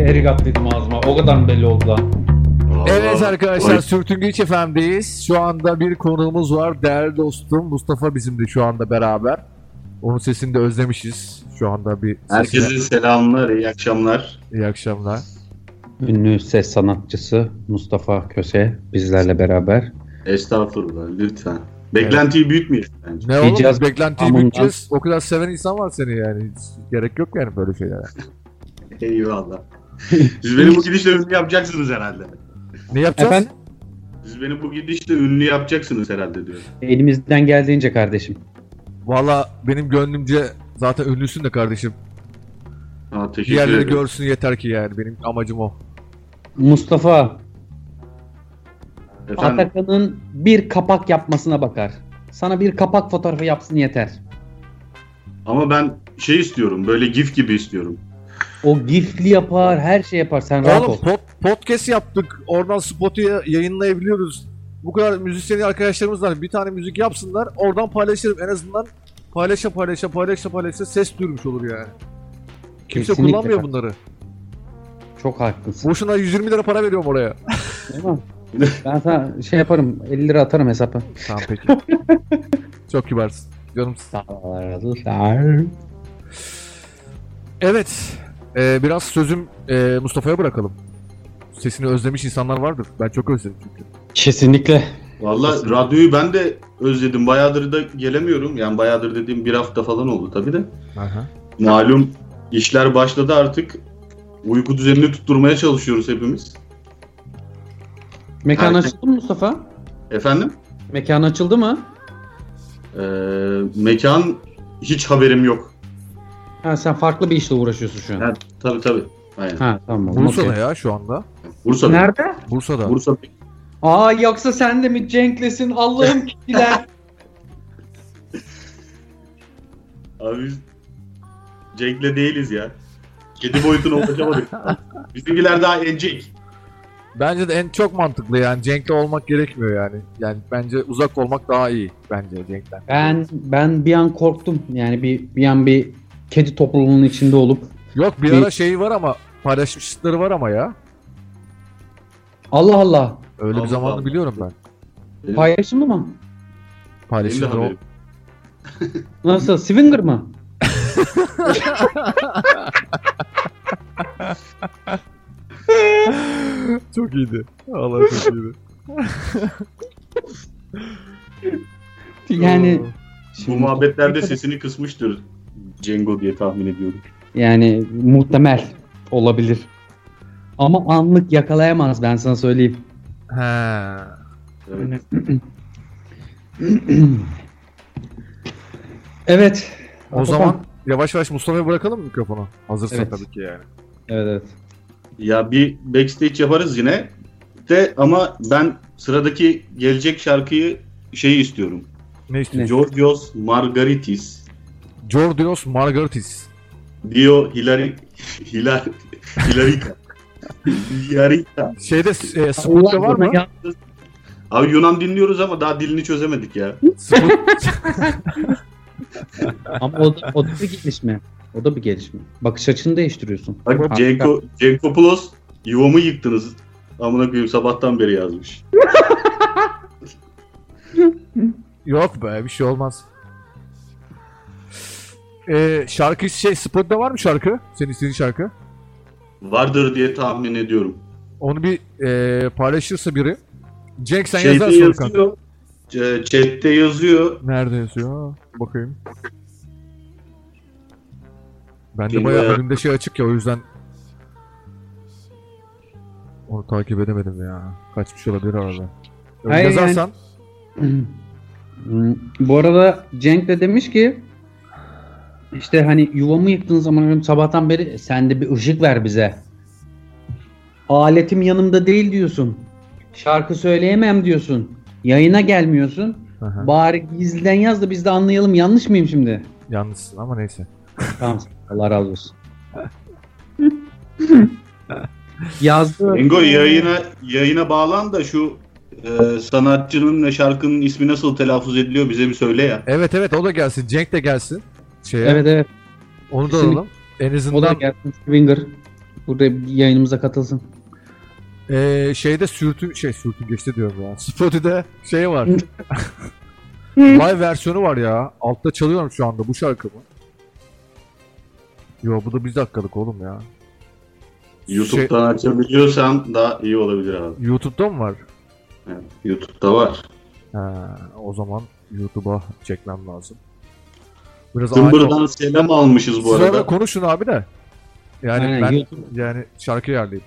Speaker 3: erigat dedim ağzıma. O kadar belli oldu lan?
Speaker 2: Evet arkadaşlar Sürtüngeç FM'deyiz. Şu anda bir konuğumuz var. Değerli dostum Mustafa bizimle şu anda beraber. Onun sesini de özlemişiz. Şu anda bir sesine.
Speaker 9: Herkese selamlar, iyi akşamlar.
Speaker 2: İyi akşamlar.
Speaker 3: Ünlü ses sanatçısı Mustafa Köse bizlerle beraber.
Speaker 9: Estağfurullah, lütfen. Beklentiyi büyütmeyelim bence.
Speaker 2: Ne oğlum
Speaker 3: Hicaz
Speaker 2: beklentiyi
Speaker 3: amından.
Speaker 2: büteceğiz. O kadar seven insan var seni yani. Hiç gerek yok yani böyle şeylere.
Speaker 9: Eyvallah. Siz beni bu gidişle ünlü yapacaksınız herhalde.
Speaker 2: Ne yapacağız?
Speaker 3: Efendim?
Speaker 9: Siz beni bu gidişle ünlü yapacaksınız herhalde diyorum.
Speaker 3: Elimizden geldiğince kardeşim.
Speaker 2: Valla benim gönlümce zaten ünlüsün de kardeşim.
Speaker 9: Ha, teşekkür
Speaker 2: Diğerleri
Speaker 9: ederim.
Speaker 2: görsün yeter ki yani. Benim amacım o.
Speaker 3: Mustafa
Speaker 9: Efendim,
Speaker 3: Atakan'ın bir kapak yapmasına bakar. Sana bir kapak fotoğrafı yapsın yeter.
Speaker 9: ama ben şey istiyorum. Böyle gif gibi istiyorum.
Speaker 3: O gifli yapar, her şey yapar. Sen rahat ol.
Speaker 2: Oğlum pod- podcast yaptık. Oradan Spotify'a yayınlayabiliyoruz. Bu kadar müzisyen arkadaşlarımız var. Bir tane müzik yapsınlar. Oradan paylaşırım. En azından paylaşa paylaşa paylaşa paylaşa ses duyurmuş olur yani. Kimse
Speaker 3: Kesinlikle
Speaker 2: kullanmıyor
Speaker 3: bak.
Speaker 2: bunları.
Speaker 3: Çok haklısın.
Speaker 2: Boşuna 120 lira para veriyorum oraya.
Speaker 3: Tamam. Ben sana şey yaparım. 50 lira atarım hesapa.
Speaker 2: Tamam peki. Çok kibarsın. Canım.
Speaker 3: Sağ ol.
Speaker 2: Evet. Ee, biraz sözüm e, Mustafa'ya bırakalım. Sesini özlemiş insanlar vardır. Ben çok özledim çünkü.
Speaker 3: Kesinlikle.
Speaker 9: Valla radyoyu ben de özledim. Bayağıdır da gelemiyorum. Yani bayağıdır dediğim bir hafta falan oldu tabii de.
Speaker 2: Aha.
Speaker 9: Malum işler başladı artık. Uyku düzenini tutturmaya çalışıyoruz hepimiz.
Speaker 3: Mekan
Speaker 9: Herkes-
Speaker 3: açıldı mı Mustafa?
Speaker 9: Efendim?
Speaker 3: Mekan açıldı mı?
Speaker 9: Ee, mekan hiç haberim yok.
Speaker 3: Ha sen farklı bir işle uğraşıyorsun şu an.
Speaker 9: Ha, tabii tabii. Aynen.
Speaker 3: Ha tamam.
Speaker 2: Bursa'da
Speaker 3: okey.
Speaker 2: ya şu anda.
Speaker 9: Bursa'da.
Speaker 3: Nerede?
Speaker 2: Bursa'da.
Speaker 9: Bursa
Speaker 3: Aa yoksa sen de mi Cenk'lesin Allah'ım kişiler.
Speaker 9: Abi biz Cenk'le değiliz ya. Kedi boyutuna ulaşamadık. Bizimkiler daha encek.
Speaker 2: Bence de en çok mantıklı yani Cenk'le olmak gerekmiyor yani. Yani bence uzak olmak daha iyi bence Cenk'ten.
Speaker 3: ben ben bir an korktum. Yani bir bir an bir kedi topluluğunun içinde olup
Speaker 2: Yok bir
Speaker 3: Bir-
Speaker 2: ara şeyi var ama paylaşmışlıkları var ama ya.
Speaker 3: Allah Allah
Speaker 2: Öyle bir
Speaker 9: Allah
Speaker 2: zamanını
Speaker 9: Allah.
Speaker 2: biliyorum ben.
Speaker 3: Paylaşımlı mı?
Speaker 2: Paylaşımları o.
Speaker 3: Nasıl? Swinger mı?
Speaker 2: çok iyiydi. Allah çok iyiydi.
Speaker 3: Yani
Speaker 9: Bu muhabbetlerde sesini kısmıştır Cengo diye tahmin ediyorum.
Speaker 3: yani muhtemel olabilir. Ama anlık yakalayamaz ben sana söyleyeyim.
Speaker 2: Ha.
Speaker 9: Evet.
Speaker 3: Evet.
Speaker 2: O
Speaker 3: Atakan.
Speaker 2: zaman yavaş yavaş Mustafa'ya bırakalım mı mikrofonu? Hazırsan
Speaker 3: Evet.
Speaker 2: tabii ki yani.
Speaker 3: Evet evet.
Speaker 9: Ya bir backstage yaparız yine. De ama ben sıradaki gelecek şarkıyı şeyi istiyorum.
Speaker 2: Ne istiyorsun?
Speaker 9: Georgios Margaritis.
Speaker 2: Georgios Margaritis.
Speaker 9: Dio Hilari Hilar Hilarita. Hilarita.
Speaker 2: Şeyde e, Spook'ta var mı?
Speaker 9: Abi Yunan dinliyoruz ama daha dilini çözemedik ya.
Speaker 3: Ama o da, o da bir gelişme. O da bir gelişme. Bakış açını değiştiriyorsun.
Speaker 9: Bak Cenko, Cenkopoulos yuvamı yıktınız. Amına koyayım sabahtan beri yazmış.
Speaker 2: Yok be bir şey olmaz. Ee, şarkı şey Spook'ta var mı şarkı? Senin istediğin şarkı?
Speaker 9: Vardır diye tahmin ediyorum.
Speaker 2: Onu bir e, paylaşırsa biri. Cenk sen
Speaker 9: Şeyde
Speaker 2: yazarsın kanka.
Speaker 9: yazıyor. C- Chat'te yazıyor.
Speaker 2: Nerede yazıyor? Bakayım. Ben de bayağı
Speaker 9: bayağı-
Speaker 2: önümde şey açık ya o yüzden onu takip edemedim ya. Kaçmış olabilir arada. Öyle
Speaker 3: Hayır,
Speaker 2: yazarsan
Speaker 3: Bu arada Cenk de demiş ki işte hani yuvamı yıktığın zaman sabahtan beri sen de bir ışık ver bize. Aletim yanımda değil diyorsun. Şarkı söyleyemem diyorsun. Yayına gelmiyorsun.
Speaker 2: Aha,
Speaker 3: Bari gizliden yaz da biz de anlayalım. Yanlış mıyım şimdi?
Speaker 2: yanlışsın ama neyse.
Speaker 3: Tamam. Allah razı olsun. Yazdı.
Speaker 9: Engo yayına yayına bağlan da şu e, sanatçının ve şarkının ismi nasıl telaffuz ediliyor bize bir söyle ya.
Speaker 2: Evet evet o da gelsin. Cenk de gelsin. Şeye,
Speaker 3: Evet evet.
Speaker 2: Onu da alalım. En
Speaker 3: O da
Speaker 2: azından
Speaker 3: gelsin. Swinger. Burada yayınımıza katılsın.
Speaker 2: e, şeyde sürtü şey sürtü geçti diyorum ya. Spotify'de şey var. Live versiyonu var ya. Altta çalıyorum şu anda bu şarkı mı? Yo bu da bir dakikalık oğlum ya.
Speaker 9: YouTube'dan açabiliyorsan daha iyi olabilir abi.
Speaker 2: YouTube'da mı var?
Speaker 9: Evet, YouTube'da var.
Speaker 2: Ha, o zaman YouTube'a çekmem lazım. Biraz oldu.
Speaker 9: selam almışız bu
Speaker 2: Siz
Speaker 9: arada.
Speaker 2: konuşun abi de. Yani
Speaker 3: Aynen,
Speaker 2: ben
Speaker 3: YouTube-
Speaker 2: yani şarkı ayarlayayım.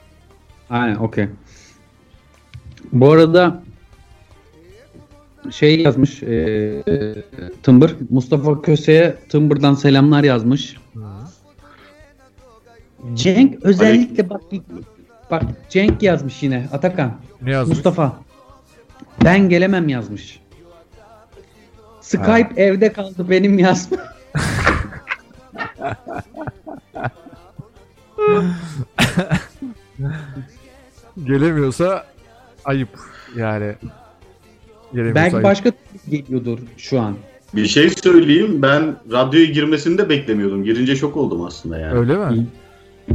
Speaker 3: Aynen okey. Bu arada şey yazmış e, e, Tımbır. Mustafa Köse'ye Tımbır'dan selamlar yazmış. Cenk özellikle bak bak Cenk yazmış yine Atakan.
Speaker 2: Ne yazmış?
Speaker 3: Mustafa ben gelemem yazmış. Skype evde kaldı benim yazmış.
Speaker 2: Gelemiyorsa ayıp yani. Gelemiyorsa
Speaker 3: Belki
Speaker 2: ayıp.
Speaker 3: başka geliyordur şu an.
Speaker 9: Bir şey söyleyeyim. Ben radyoya girmesini de beklemiyordum. Girince şok oldum aslında yani.
Speaker 2: Öyle mi?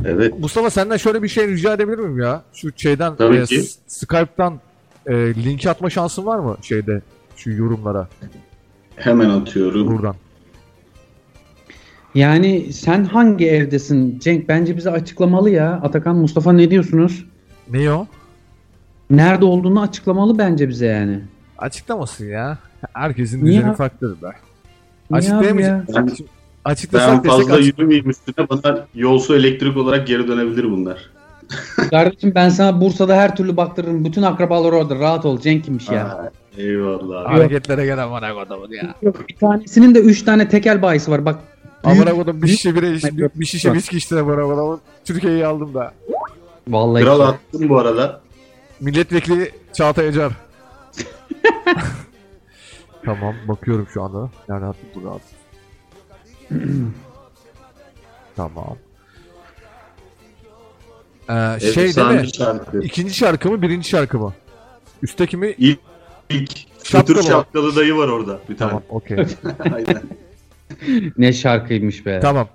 Speaker 9: Evet.
Speaker 2: Mustafa senden şöyle bir şey rica edebilir miyim ya? Şu şeyden
Speaker 9: Tabii
Speaker 2: e,
Speaker 9: ki.
Speaker 2: Skype'tan e, linki atma şansın var mı şeyde şu yorumlara
Speaker 9: Hemen atıyorum.
Speaker 2: buradan?
Speaker 3: Yani sen hangi evdesin Cenk? Bence bize açıklamalı ya. Atakan Mustafa ne diyorsunuz?
Speaker 2: Ne o?
Speaker 3: Nerede olduğunu açıklamalı bence bize yani.
Speaker 2: Açıklamasın ya. Herkesin
Speaker 3: Niye
Speaker 2: düzeni
Speaker 3: abi?
Speaker 2: farklıdır be. Açıklayamayacak.
Speaker 9: Ben,
Speaker 2: Açıklasak
Speaker 9: ben fazla
Speaker 2: açık-
Speaker 9: yürümeyeyim üstüne. Bana yolsu elektrik olarak geri dönebilir bunlar.
Speaker 3: Kardeşim ben sana Bursa'da her türlü baktırırım. Bütün akrabalar orada. Rahat ol. Cenk kimmiş ya.
Speaker 9: Eyvallah.
Speaker 2: Hareketlere gelen bana ya.
Speaker 3: Yok bir tanesinin de 3 tane tekel bayisi var. Bak
Speaker 2: Amına kodum bir şişe bire
Speaker 3: büyük-
Speaker 2: bir şişe viski içtiler bana kodamın. Türkiye'yi aldım da.
Speaker 3: vallahi
Speaker 9: Kral attım bu arada.
Speaker 2: Milletvekili Çağatay Acar. tamam bakıyorum şu anda. Yani artık burada artık. tamam. Ee, şey değil mi?
Speaker 9: şarkı.
Speaker 2: İkinci şarkı mı birinci şarkı mı? Üstteki mi?
Speaker 9: İlk, ilk
Speaker 2: Şapkalı
Speaker 9: şapkalı dayı var orada bir tane.
Speaker 2: Tamam okey.
Speaker 9: Aynen.
Speaker 3: ne şarkıymış be.
Speaker 2: tamam.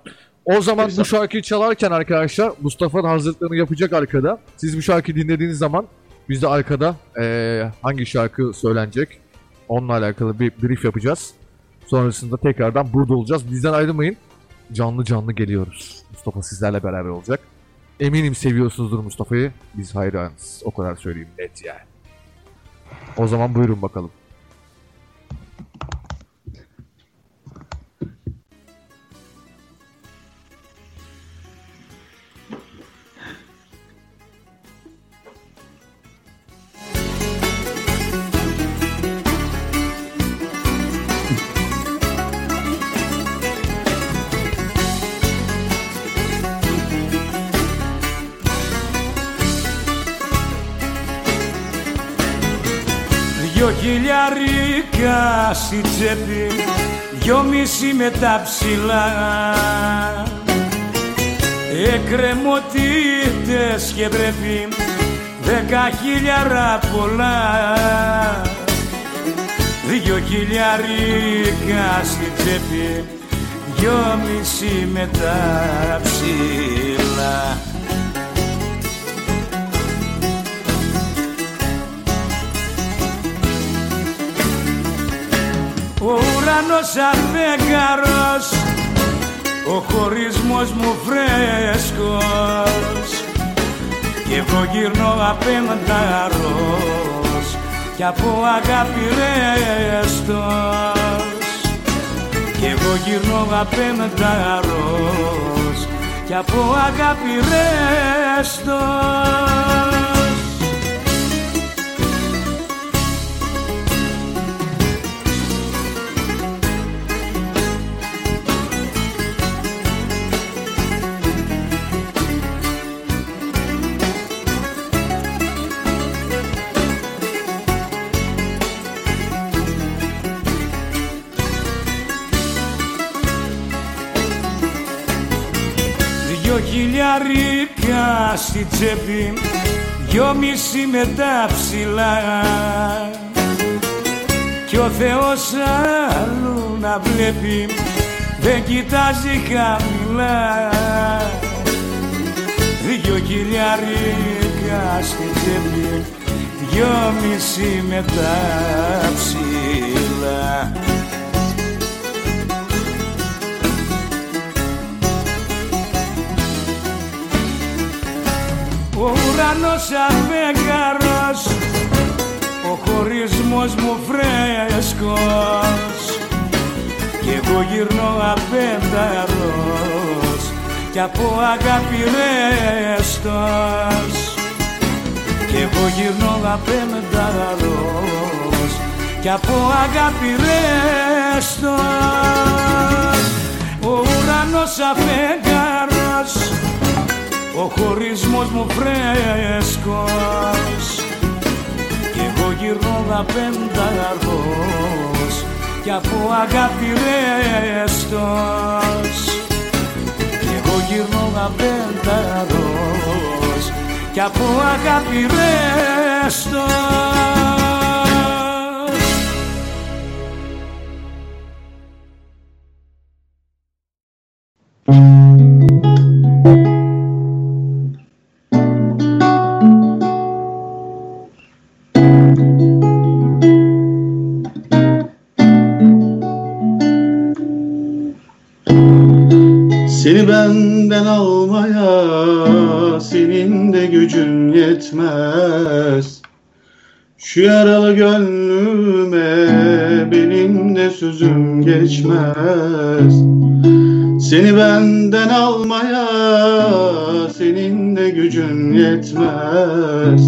Speaker 2: O zaman bu şarkıyı çalarken arkadaşlar Mustafa'nın hazırlıklarını yapacak arkada. Siz bu şarkıyı dinlediğiniz zaman biz de arkada eee, hangi şarkı söylenecek onunla alakalı bir brief yapacağız. Sonrasında tekrardan burada olacağız. Bizden ayrılmayın. Canlı canlı geliyoruz. Mustafa sizlerle beraber olacak. Eminim seviyorsunuzdur Mustafa'yı. Biz hayranız. O kadar söyleyeyim net yani. O zaman buyurun bakalım.
Speaker 6: Χιλιάρικα στη τσέπη Δυο μισή με τα ψηλά. Εκκρεμωτήτες και πρέπει Δέκα χιλιάρα πολλά. Δυο χιλιάρικα στη τσέπη Δυο μισή με τα ψηλά Ο ουρανός αφέγγαρος Ο χωρισμός μου φρέσκος. Και εγώ γυρνώ απένταρος Κι από αγάπη ρέστος. Κι εγώ γυρνώ απένταρος Κι από αγάπη ρέστος χιλιάρικα στη τσέπη Δυο μισή με τα ψηλά. Κι ο Θεός άλλου να βλέπει Δεν κοιτάζει χαμηλά. Δυο χιλιάρικα στη τσέπη Δυο μισή με τα ψηλά ουρανός αμέγαρος Ο ο χωρισμός μου φρέσκος. Κι εγώ γυρνώ απένταρος κι από αγάπη ρέστος. Κι εγώ γυρνώ απένταρος κι από αγάπη ρέστος. Ο ουρανός αφέγγαρος ο χωρισμός μου φρέσκος. Κι εγώ γυρνώ απένταρος κι από αγάπη ρέστος. Κι εγώ γυρνώ απένταρος κι από αγάπη ρέστος.
Speaker 9: Seni yetmez. Şu yaralı gönlüme benim de sözüm geçmez. Seni benden almaya senin de gücün yetmez.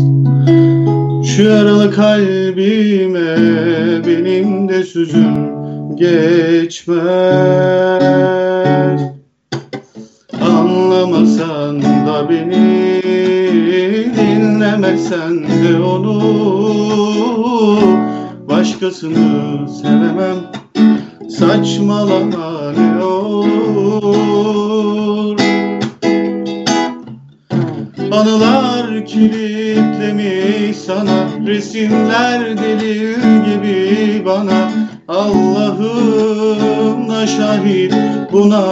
Speaker 9: Şu yaralı kalbime benim de sözüm geçmez. Anlamasan da beni Dinlemesen de onu Başkasını sevemem. Saçmalama ne olur? Anılar kilitlemiş sana Resimler delil gibi bana. Allah'ım da şahit buna.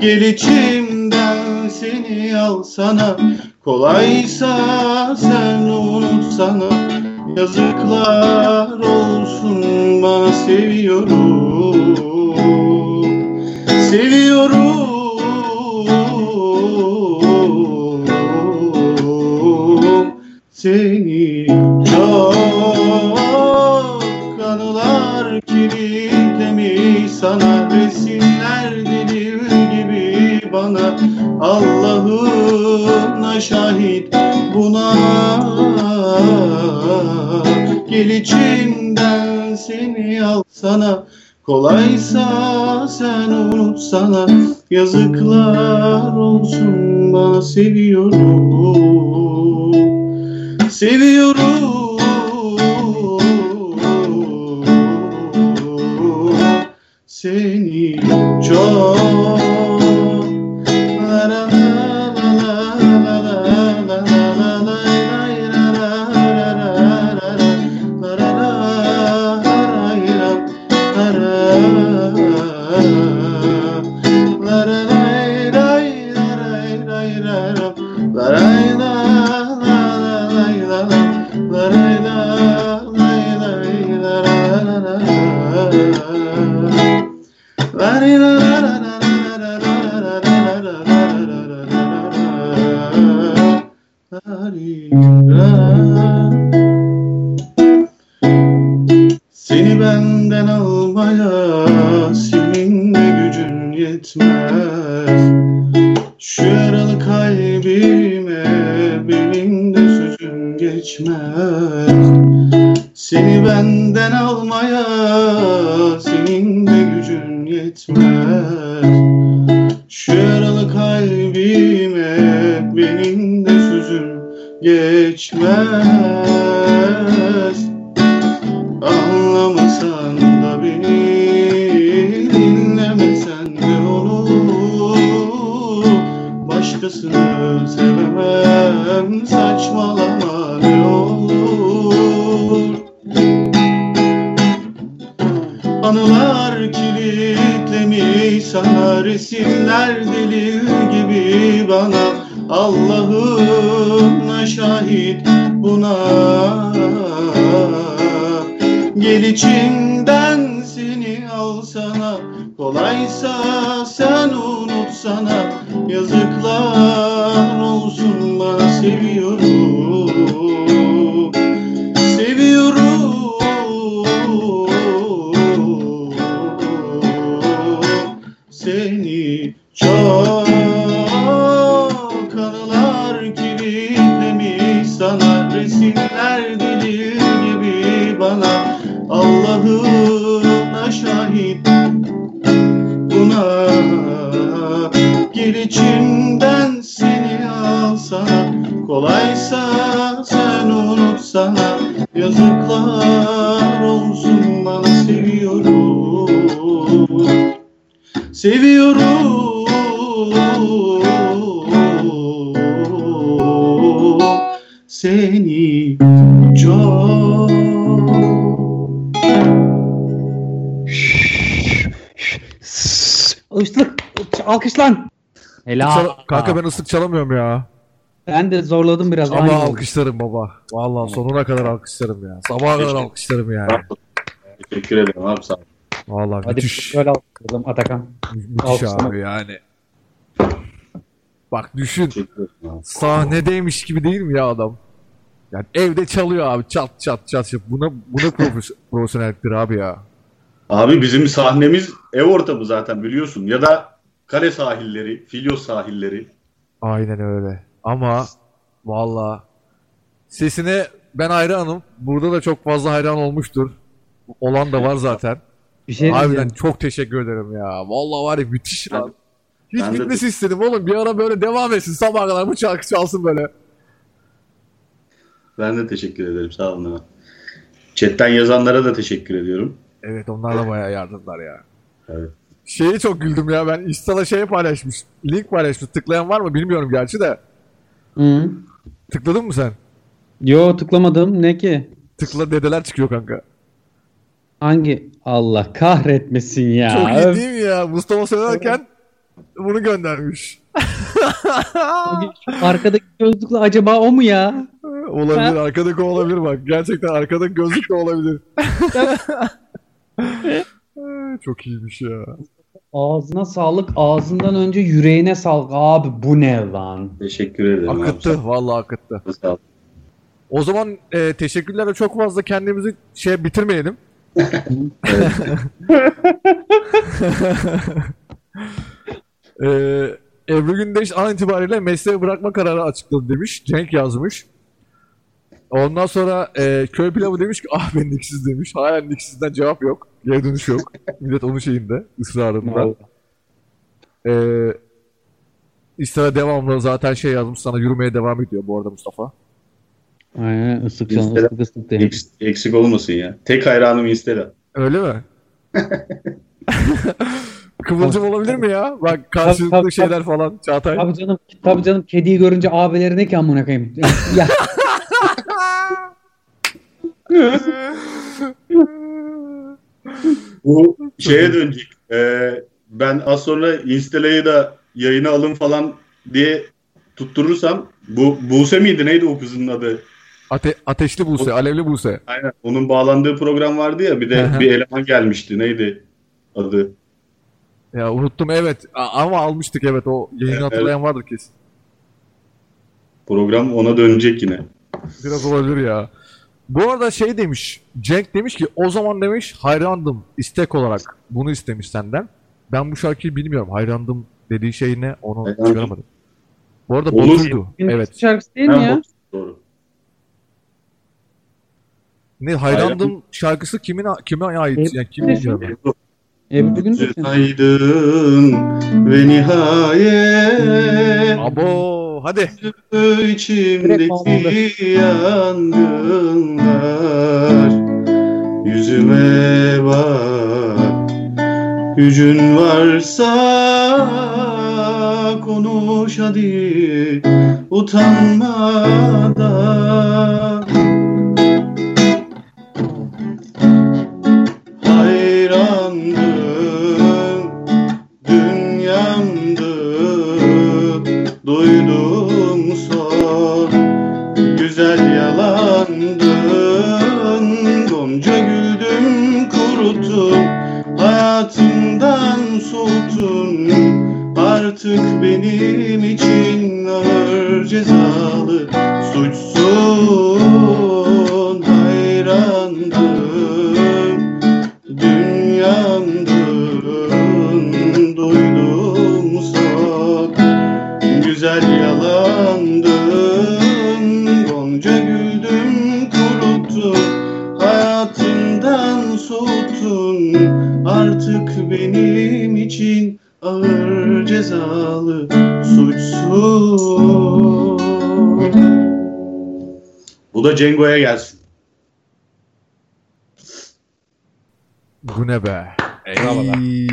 Speaker 9: Gel içimden seni alsana Kolaysa sen unutsana Yazıklar olsun bana seviyorum. Seviyorum seni. Çok Anılar kilitlemiş sana. Gibi bana. Allah'ım şahit buna. Gel içimden seni alsana Kolaysa sen unutsana. Yazıklar olsun bana seviyorum seviyorum seni çok
Speaker 3: Islık. Alkış lan. Helal.
Speaker 2: Çal- Kanka ben ıslık çalamıyorum ya.
Speaker 3: Ben de zorladım biraz.
Speaker 2: Ama
Speaker 3: aynı oldu.
Speaker 2: alkışlarım baba. Vallahi sonuna kadar alkışlarım ya. Sabaha kadar alkışlarım yani.
Speaker 9: Teşekkür ederim abi sağ ol.
Speaker 2: Vallahi
Speaker 3: Hadi
Speaker 2: müthiş.
Speaker 3: böyle alkışlayalım Atakan.
Speaker 2: Müthiş
Speaker 3: alkışlama.
Speaker 2: abi yani. Bak düşün. Sahnedeymiş gibi değil mi ya adam? Yani evde çalıyor abi çat çat çat. çat. Buna buna profes- profesyonelliktir abi ya.
Speaker 9: Abi bizim sahnemiz ev ortamı zaten biliyorsun. Ya da kale sahilleri, Filyos sahilleri.
Speaker 2: Aynen öyle. Ama valla sesine ben hayranım. Burada da çok fazla hayran olmuştur. Olan da var zaten.
Speaker 3: Bir şey
Speaker 2: Harbiden
Speaker 3: diyeceğim.
Speaker 2: çok teşekkür ederim ya. Vallahi var ya müthiş lan. Hiç
Speaker 9: ben de-
Speaker 2: bitmesi istedim oğlum. Bir ara böyle devam etsin. Sabaha kadar bu şarkı çalsın böyle.
Speaker 9: Ben de teşekkür ederim sağ olun abi. Chatten yazanlara da teşekkür ediyorum.
Speaker 2: Evet onlar da bayağı yardımlar ya.
Speaker 9: Evet.
Speaker 2: Şeye çok güldüm ya ben Insta'da şey paylaşmış. Link paylaşmış. Tıklayan var mı bilmiyorum gerçi de.
Speaker 3: Hı.
Speaker 2: Tıkladın mı sen?
Speaker 3: Yo tıklamadım. Ne ki?
Speaker 2: Tıkla dedeler çıkıyor kanka.
Speaker 3: Hangi? Allah kahretmesin ya.
Speaker 2: Çok iyi değil mi ya? Mustafa söylerken bunu göndermiş.
Speaker 3: Arkadaki gözlükle acaba o mu ya?
Speaker 2: olabilir. Arkadaki olabilir bak. Gerçekten arkada gözlük de olabilir. Çok iyiymiş ya.
Speaker 3: Ağzına sağlık. Ağzından önce yüreğine sağlık. Abi bu ne lan?
Speaker 9: Teşekkür ederim abi.
Speaker 2: Akıttı. Vallahi akıttı.
Speaker 9: Sağ ol.
Speaker 2: O zaman e, teşekkürlerle çok fazla kendimizi şey bitirmeyelim. E, Ebru Gündeş an itibariyle mesleği bırakma kararı açıkladı demiş. Cenk yazmış. Ondan sonra e, köy pilavı demiş ki ah ben niksiz demiş. Hala niksizden cevap yok. Geri dönüş yok. Millet onun şeyinde ısrarında. E, İstara devamlı zaten şey yazmış sana yürümeye devam ediyor bu arada Mustafa.
Speaker 3: Aynen ıslık canım
Speaker 9: Instagram-
Speaker 3: ıslık ıslık demiş.
Speaker 9: Eks- eksik olmasın ya. Tek hayranım Instagram.
Speaker 2: Öyle mi? Kıvılcım olabilir mi ya? Bak
Speaker 3: Tabii,
Speaker 2: karşılıklı
Speaker 3: tabii,
Speaker 2: şeyler falan Çağatay.
Speaker 3: Tabii canım, tabii canım kediyi görünce abileri ne ki amına koyayım. ya
Speaker 9: Bu şeye dönecek. Ee, ben az sonra Insta'layı da yayına alın falan diye tutturursam bu Buse miydi neydi o kızın adı?
Speaker 2: Ate- ateşli Buse, alevli Buse.
Speaker 9: Aynen. Onun bağlandığı program vardı ya bir de bir eleman gelmişti. Neydi adı?
Speaker 2: Ya unuttum evet ama almıştık evet o yayını
Speaker 9: Evet,
Speaker 2: hatırlayan vardır kesin.
Speaker 9: Program ona dönecek yine.
Speaker 2: Biraz olabilir ya. Bu arada şey demiş, Cenk demiş ki o zaman demiş hayrandım istek olarak bunu istemiş senden. Ben bu şarkıyı bilmiyorum hayrandım dediği şey ne onu
Speaker 9: Hayrandım.
Speaker 2: çıkaramadım. Bu arada
Speaker 9: Olur.
Speaker 2: Batur'du. Evet.
Speaker 3: şarkısı değil mi ya?
Speaker 9: Doğru.
Speaker 2: Ne hayrandım şarkısı kimin kime ait yani kim
Speaker 3: Ebru.
Speaker 2: bilmiyorum.
Speaker 3: Ebru Gündeş mi?
Speaker 9: Aydın ve nihayet
Speaker 2: Abo hadi.
Speaker 9: İçimdeki yangınlar Yüzüme bak Gücün varsa konuş hadi utanmadan sultan Artık benim için ağır cezalı Suçsun hayrandım Dünyandın duydum son Güzel yalandın Gonca güldüm kuruttun Hayatımdan soğuttun Artık beni haklı suçsuz. Bu da Cengo'ya gelsin.
Speaker 2: Bu ne be?
Speaker 3: Eyvallah.
Speaker 2: Ey.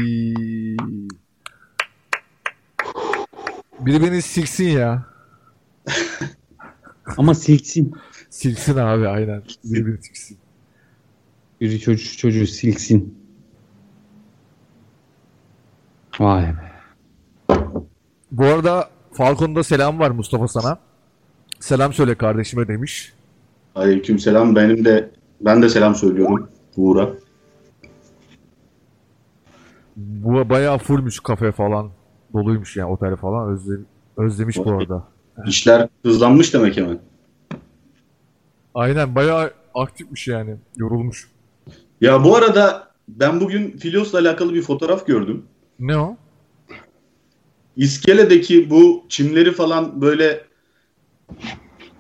Speaker 2: Biri beni silsin ya.
Speaker 3: Ama silksin.
Speaker 2: Silsin abi aynen. Biri beni silsin.
Speaker 3: Biri çocuğu, çocuğu silksin. Vay be.
Speaker 2: Bu arada Falcon'da selam var Mustafa sana. Selam söyle kardeşime demiş.
Speaker 9: Aleyküm selam. Benim de ben de selam söylüyorum Uğur'a.
Speaker 2: Bu bayağı fullmüş kafe falan. Doluymuş yani otel falan. Özlem, özlemiş bu arada.
Speaker 9: İşler hızlanmış demek hemen.
Speaker 2: Aynen bayağı aktifmiş yani. Yorulmuş.
Speaker 9: Ya bu arada ben bugün Filyos'la alakalı bir fotoğraf gördüm.
Speaker 2: Ne o?
Speaker 9: İskele'deki bu çimleri falan böyle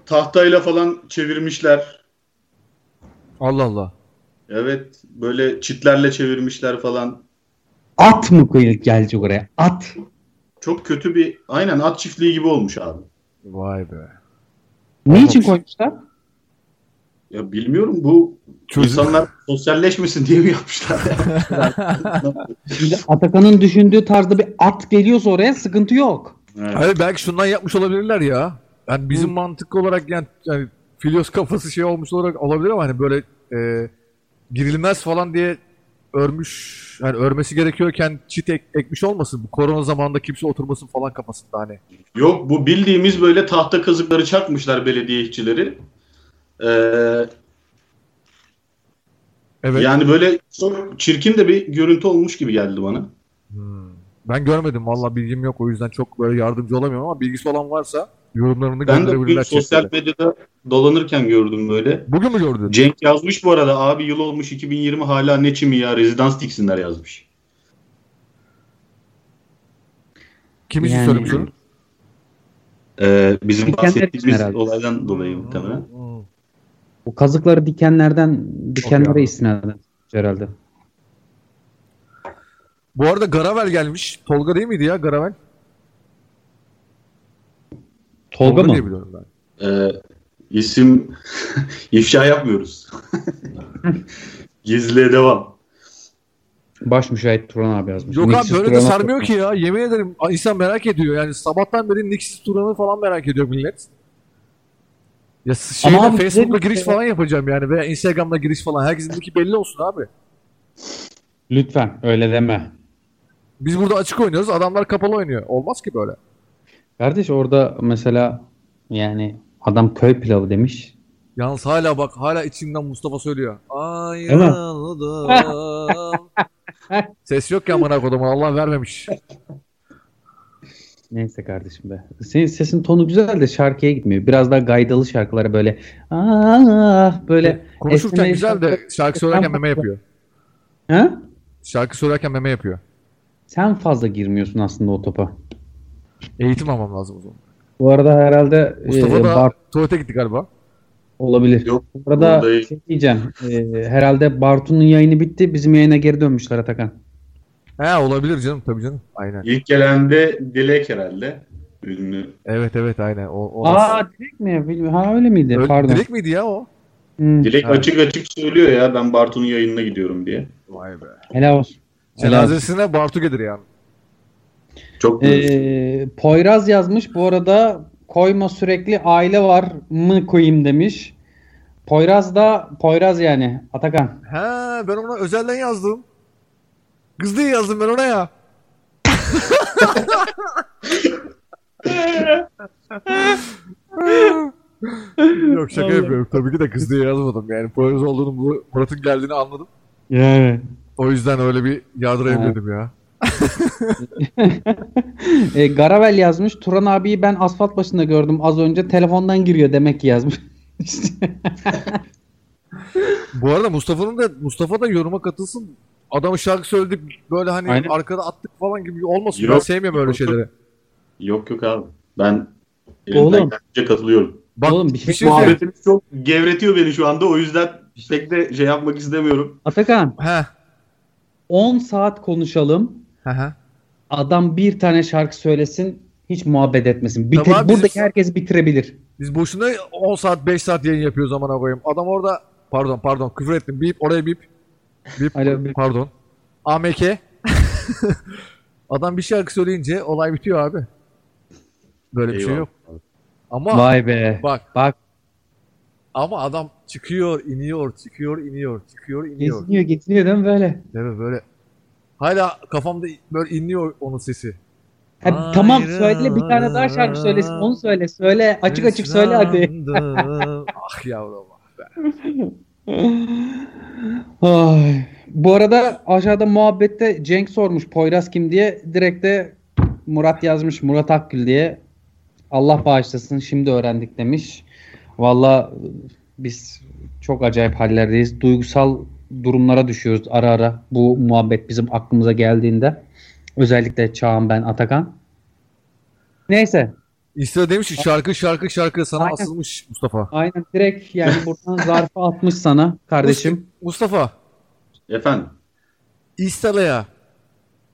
Speaker 9: tahtayla falan çevirmişler.
Speaker 2: Allah Allah.
Speaker 9: Evet böyle çitlerle çevirmişler falan.
Speaker 3: At mı koyup gelecek oraya? At.
Speaker 9: Çok kötü bir aynen at çiftliği gibi olmuş abi.
Speaker 2: Vay be.
Speaker 3: Ne için koymuşlar?
Speaker 9: Ya bilmiyorum bu
Speaker 2: Çocuk-
Speaker 9: insanlar sosyalleşmesin diye mi yapmışlar?
Speaker 3: Şimdi Atakan'ın düşündüğü tarzda bir at geliyorsa oraya sıkıntı yok.
Speaker 9: Evet.
Speaker 2: Hayır belki şundan yapmış olabilirler ya. Yani bizim mantık olarak yani, yani Filios kafası şey olmuş olarak olabilir ama hani böyle e, girilmez falan diye örmüş yani örmesi gerekiyorken çit ek- ekmiş olmasın. Bu korona zamanında kimse oturmasın falan kafasında hani.
Speaker 9: Yok bu bildiğimiz böyle tahta kazıkları çakmışlar belediye işçileri. Ee,
Speaker 2: Evet.
Speaker 9: Yani böyle çok çirkin de bir görüntü olmuş gibi geldi bana.
Speaker 2: Ben görmedim valla bilgim yok o yüzden çok böyle yardımcı olamıyorum ama bilgisi olan varsa yorumlarını
Speaker 9: Ben de bugün
Speaker 2: gönderebilirler.
Speaker 9: sosyal medyada dolanırken gördüm böyle.
Speaker 2: Bugün mü gördün?
Speaker 9: Cenk yazmış bu arada abi yıl olmuş 2020 hala ne çimi ya rezidans diksinler yazmış.
Speaker 2: Kim için
Speaker 3: Yani-
Speaker 2: söylemiş onu?
Speaker 9: Ee, bizim bahsettiğimiz olaydan dolayı muhtemelen.
Speaker 3: O kazıkları dikenlerden, dikenlere
Speaker 2: abi.
Speaker 3: istinaden herhalde.
Speaker 2: Bu arada Garavel gelmiş. Tolga değil miydi ya Garavel?
Speaker 3: Tolga
Speaker 2: diye
Speaker 3: mı?
Speaker 2: biliyorum ben.
Speaker 9: Ee, isim ifşa yapmıyoruz. Gizliye devam.
Speaker 3: Baş müşahit Turan abi yazmış.
Speaker 2: Yok abi böyle de sarmıyor ki ya. Yemin ederim insan merak ediyor. Yani sabahtan beri Nixis Turan'ı falan merak ediyor millet. Ya şeyde
Speaker 3: Ama abi bir
Speaker 2: giriş
Speaker 3: şey.
Speaker 2: falan yapacağım yani veya Instagram'da giriş falan. Herkesindeki belli olsun abi.
Speaker 3: Lütfen öyle deme.
Speaker 2: Biz burada açık oynuyoruz. Adamlar kapalı oynuyor. Olmaz ki böyle.
Speaker 3: Kardeş orada mesela yani adam köy pilavı demiş.
Speaker 2: Yalnız hala bak hala içinden Mustafa söylüyor. Ayrıldım. Ses yok ya amına kodumun Allah vermemiş.
Speaker 3: Neyse kardeşim be. Senin sesin tonu güzel de şarkıya gitmiyor. Biraz daha gaydalı şarkılara böyle ah böyle
Speaker 2: Konuşurken
Speaker 3: esnemeli
Speaker 2: güzel de
Speaker 3: şarkı-
Speaker 2: söylerken meme yapıyor.
Speaker 3: Ha?
Speaker 2: Şarkı söylerken meme yapıyor.
Speaker 3: Sen fazla girmiyorsun aslında o topa.
Speaker 2: Eğitim almam lazım o zaman.
Speaker 3: Bu arada herhalde
Speaker 2: Mustafa
Speaker 3: e,
Speaker 2: da
Speaker 3: Bart
Speaker 2: tuvalete gitti galiba.
Speaker 3: olabilir.
Speaker 9: Yok,
Speaker 3: Bu arada şey diyeceğim. e, herhalde Bartu'nun yayını bitti. Bizim yayına geri dönmüşler Atakan.
Speaker 2: He olabilir canım tabii canım. Aynen.
Speaker 9: İlk gelen de Dilek herhalde. Ünlü.
Speaker 2: Evet evet aynen. O, o
Speaker 3: Aa direkt mi? Bilmiyorum. Ha öyle miydi?
Speaker 2: Öyle-
Speaker 3: Pardon.
Speaker 2: Direkt miydi ya o?
Speaker 3: Hmm,
Speaker 9: Dilek
Speaker 2: Evet.
Speaker 9: açık açık söylüyor ya ben Bartu'nun yayınına gidiyorum diye.
Speaker 2: Vay be.
Speaker 3: Helal olsun. Helal olsun.
Speaker 2: Cenazesine Bartu gelir yani.
Speaker 9: Çok
Speaker 3: Ee, Poyraz yazmış. Bu arada koyma sürekli aile var mı koyayım demiş. Poyraz da Poyraz yani Atakan.
Speaker 2: He ben ona özelden yazdım. Kız diye yazdım ben ona ya. Yok şaka yapıyorum. Tabii ki de kız diye yazmadım. Yani Poyraz olduğunu bu Murat'ın geldiğini anladım.
Speaker 3: Yani.
Speaker 2: O yüzden öyle bir yardırayım dedim ya.
Speaker 3: E, Garavel yazmış. Turan abiyi ben asfalt başında gördüm az önce. Telefondan giriyor demek ki yazmış.
Speaker 2: Bu arada Mustafa'nın da Mustafa da yoruma katılsın. Adamı şarkı söyledik böyle hani
Speaker 3: Aynen.
Speaker 2: arkada attık falan gibi olmasın.
Speaker 9: Yok.
Speaker 2: Ben sevmiyorum öyle
Speaker 9: Yok,
Speaker 2: şeyleri.
Speaker 9: Yok yok abi. Ben elimden katılıyorum.
Speaker 2: Bak
Speaker 3: Oğlum, bir
Speaker 2: bir
Speaker 3: şey-
Speaker 2: şey, söyleyeyim.
Speaker 9: Muhabbetiniz çok gevretiyor beni şu anda. O yüzden pek de şey yapmak istemiyorum.
Speaker 3: Atakan
Speaker 2: He.
Speaker 3: 10 saat konuşalım.
Speaker 2: He he.
Speaker 3: Adam bir tane şarkı söylesin. Hiç muhabbet etmesin. Bitir,
Speaker 2: Tamam,
Speaker 3: buradaki herkes bitirebilir.
Speaker 2: Biz boşuna 10 saat 5 saat yayın yapıyoruz aman koyayım. Adam orada pardon pardon küfür ettim. Bip oraya bip. Bip
Speaker 3: Alo, bip.
Speaker 2: pardon. AMK. Adam bir şarkı söyleyince olay bitiyor abi. Böyle bir şey yok. Ama
Speaker 3: Vay be.
Speaker 2: bak
Speaker 3: Bak
Speaker 2: ama adam çıkıyor, iniyor, çıkıyor, iniyor, çıkıyor, iniyor.
Speaker 3: geziniyor geziniyor değil mi böyle?
Speaker 2: Değil mi böyle? Hala kafamda böyle inliyor onun sesi.
Speaker 3: Ha, tamam söyle bir tane daha şarkı söylesin onu söyle. Söyle açık açık söyle hadi.
Speaker 2: Ah yavrum.
Speaker 3: Ay. Bu arada aşağıda muhabbette Cenk sormuş Poyraz kim diye. Direkt de Murat yazmış Murat Akgül diye. Allah bağışlasın şimdi öğrendik demiş. Valla biz çok acayip hallerdeyiz. Duygusal durumlara düşüyoruz ara ara. Bu muhabbet bizim aklımıza geldiğinde. Özellikle Çağan ben Atakan. Neyse.
Speaker 2: İsra demiş ki şarkı şarkı şarkı sana
Speaker 3: Aynen.
Speaker 2: asılmış Mustafa.
Speaker 3: Aynen direkt yani buradan zarfı atmış sana kardeşim.
Speaker 2: Mustafa
Speaker 9: Efendim.
Speaker 2: İsra'ya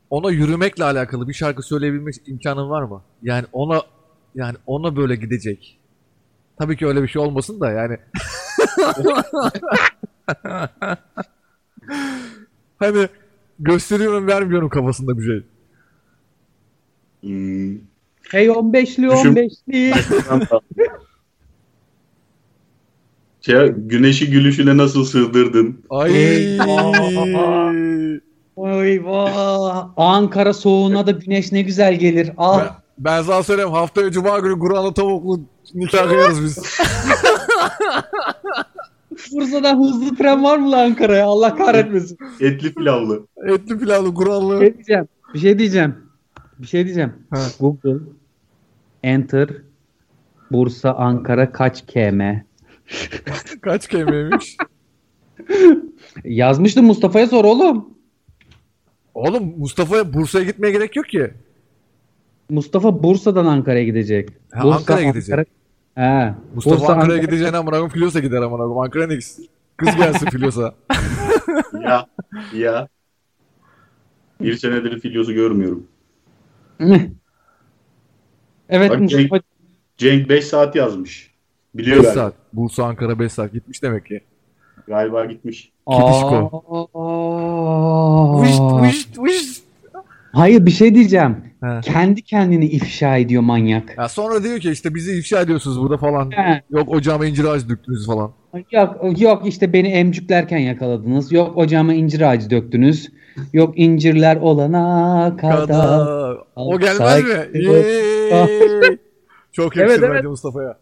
Speaker 2: ona yürümekle alakalı bir şarkı söyleyebilmek imkanın var mı? Yani ona yani ona böyle gidecek. Tabii ki öyle bir şey olmasın da yani. hani gösteriyorum vermiyorum kafasında bir şey.
Speaker 9: Hmm,
Speaker 3: Hey 15'li
Speaker 9: Düşün-
Speaker 3: 15'li.
Speaker 9: şey, güneşi gülüşüne nasıl sığdırdın?
Speaker 2: Ay.
Speaker 3: Oy vah. Ankara soğuğuna da güneş ne güzel gelir.
Speaker 2: ben,
Speaker 3: Ah.
Speaker 2: ben sana söyleyeyim haftaya cuma günü Kur'an'la tavuklu nikah kıyarız biz.
Speaker 3: Bursa'dan hızlı tren var mı lan Ankara'ya? Allah kahretmesin.
Speaker 9: Etli pilavlı.
Speaker 2: Etli pilavlı
Speaker 3: Bir
Speaker 2: Kur'anlı.
Speaker 3: şey diyeceğim. Bir şey diyeceğim. Bir şey diyeceğim.
Speaker 2: Ha.
Speaker 3: Google Enter Bursa Ankara kaç km?
Speaker 2: Kaç kelimemiş?
Speaker 3: Yazmıştım Mustafa'ya sor oğlum.
Speaker 2: Oğlum Mustafa'ya Bursa'ya gitmeye gerek yok ki.
Speaker 3: Mustafa Bursa'dan Ankara'ya gidecek.
Speaker 2: Ha,
Speaker 3: Bursa,
Speaker 2: Ankara'ya gidecek.
Speaker 3: He.
Speaker 2: Mustafa
Speaker 3: Bursa,
Speaker 2: Ankara'ya
Speaker 3: Ankara-
Speaker 2: gideceğine amına koyayım Filyos'a gider amına koyayım. Ankara'ya ne gitsin? Kız gelsin Filyos'a.
Speaker 9: Ya. Ya. Bir senedir Filyos'u görmüyorum.
Speaker 3: Evet
Speaker 9: Bak,
Speaker 3: Mustafa.
Speaker 9: Cenk 5 saat yazmış.
Speaker 2: 5
Speaker 9: Biliyor galiba.
Speaker 2: saat. Bursa Ankara 5 saat. Gitmiş demek ki.
Speaker 9: Galiba gitmiş.
Speaker 2: Kidişko. Vışt vışt vışt.
Speaker 3: Hayır bir şey diyeceğim.
Speaker 2: He.
Speaker 3: Kendi kendini ifşa ediyor manyak.
Speaker 2: Ya sonra diyor ki işte bizi ifşa ediyorsunuz burada falan.
Speaker 3: He.
Speaker 2: Yok ocağıma incir ağacı döktünüz falan.
Speaker 3: Yok yok işte beni emcüklerken yakaladınız. Yok ocağıma incir ağacı döktünüz. Yok incirler olana kadar.
Speaker 2: Kadar. O gelmez mi? Çok yakışır
Speaker 3: Evet,
Speaker 2: bence
Speaker 3: evet.
Speaker 2: Mustafa'ya.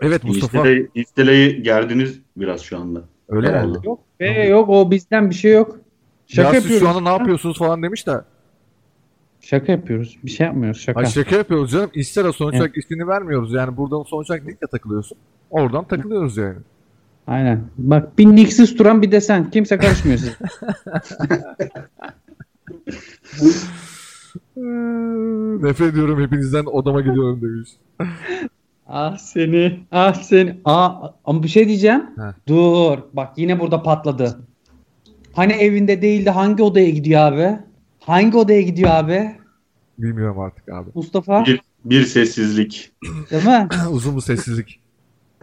Speaker 2: Evet Mustafa.
Speaker 9: İsteleyi, isteleyi gerdiniz biraz şu anda.
Speaker 2: Öyle
Speaker 9: Herhalde.
Speaker 3: Yok be yok o bizden bir şey yok. Şaka
Speaker 2: ya siz
Speaker 3: yapıyoruz.
Speaker 2: şu anda ne yapıyorsunuz falan demiş de.
Speaker 3: Şaka yapıyoruz. Bir şey yapmıyoruz şaka.
Speaker 2: Ay şaka yapıyoruz canım. İster'e sonuç olarak ismini vermiyoruz. Yani buradan sonuç olarak linkle takılıyorsun. Oradan takılıyoruz yani.
Speaker 3: Aynen. Bak bir niksiz duran bir desen. Kimse karışmıyor size.
Speaker 2: Nefret ediyorum hepinizden odama gidiyorum demiş.
Speaker 3: ah seni. Ah seni. Aa, ama bir şey diyeceğim.
Speaker 2: He.
Speaker 3: Dur. Bak yine burada patladı. Hani evinde değildi hangi odaya gidiyor abi? Hangi odaya gidiyor abi?
Speaker 2: Bilmiyorum artık abi.
Speaker 3: Mustafa.
Speaker 9: Bir, bir sessizlik.
Speaker 3: Değil mi?
Speaker 2: Uzun bir sessizlik.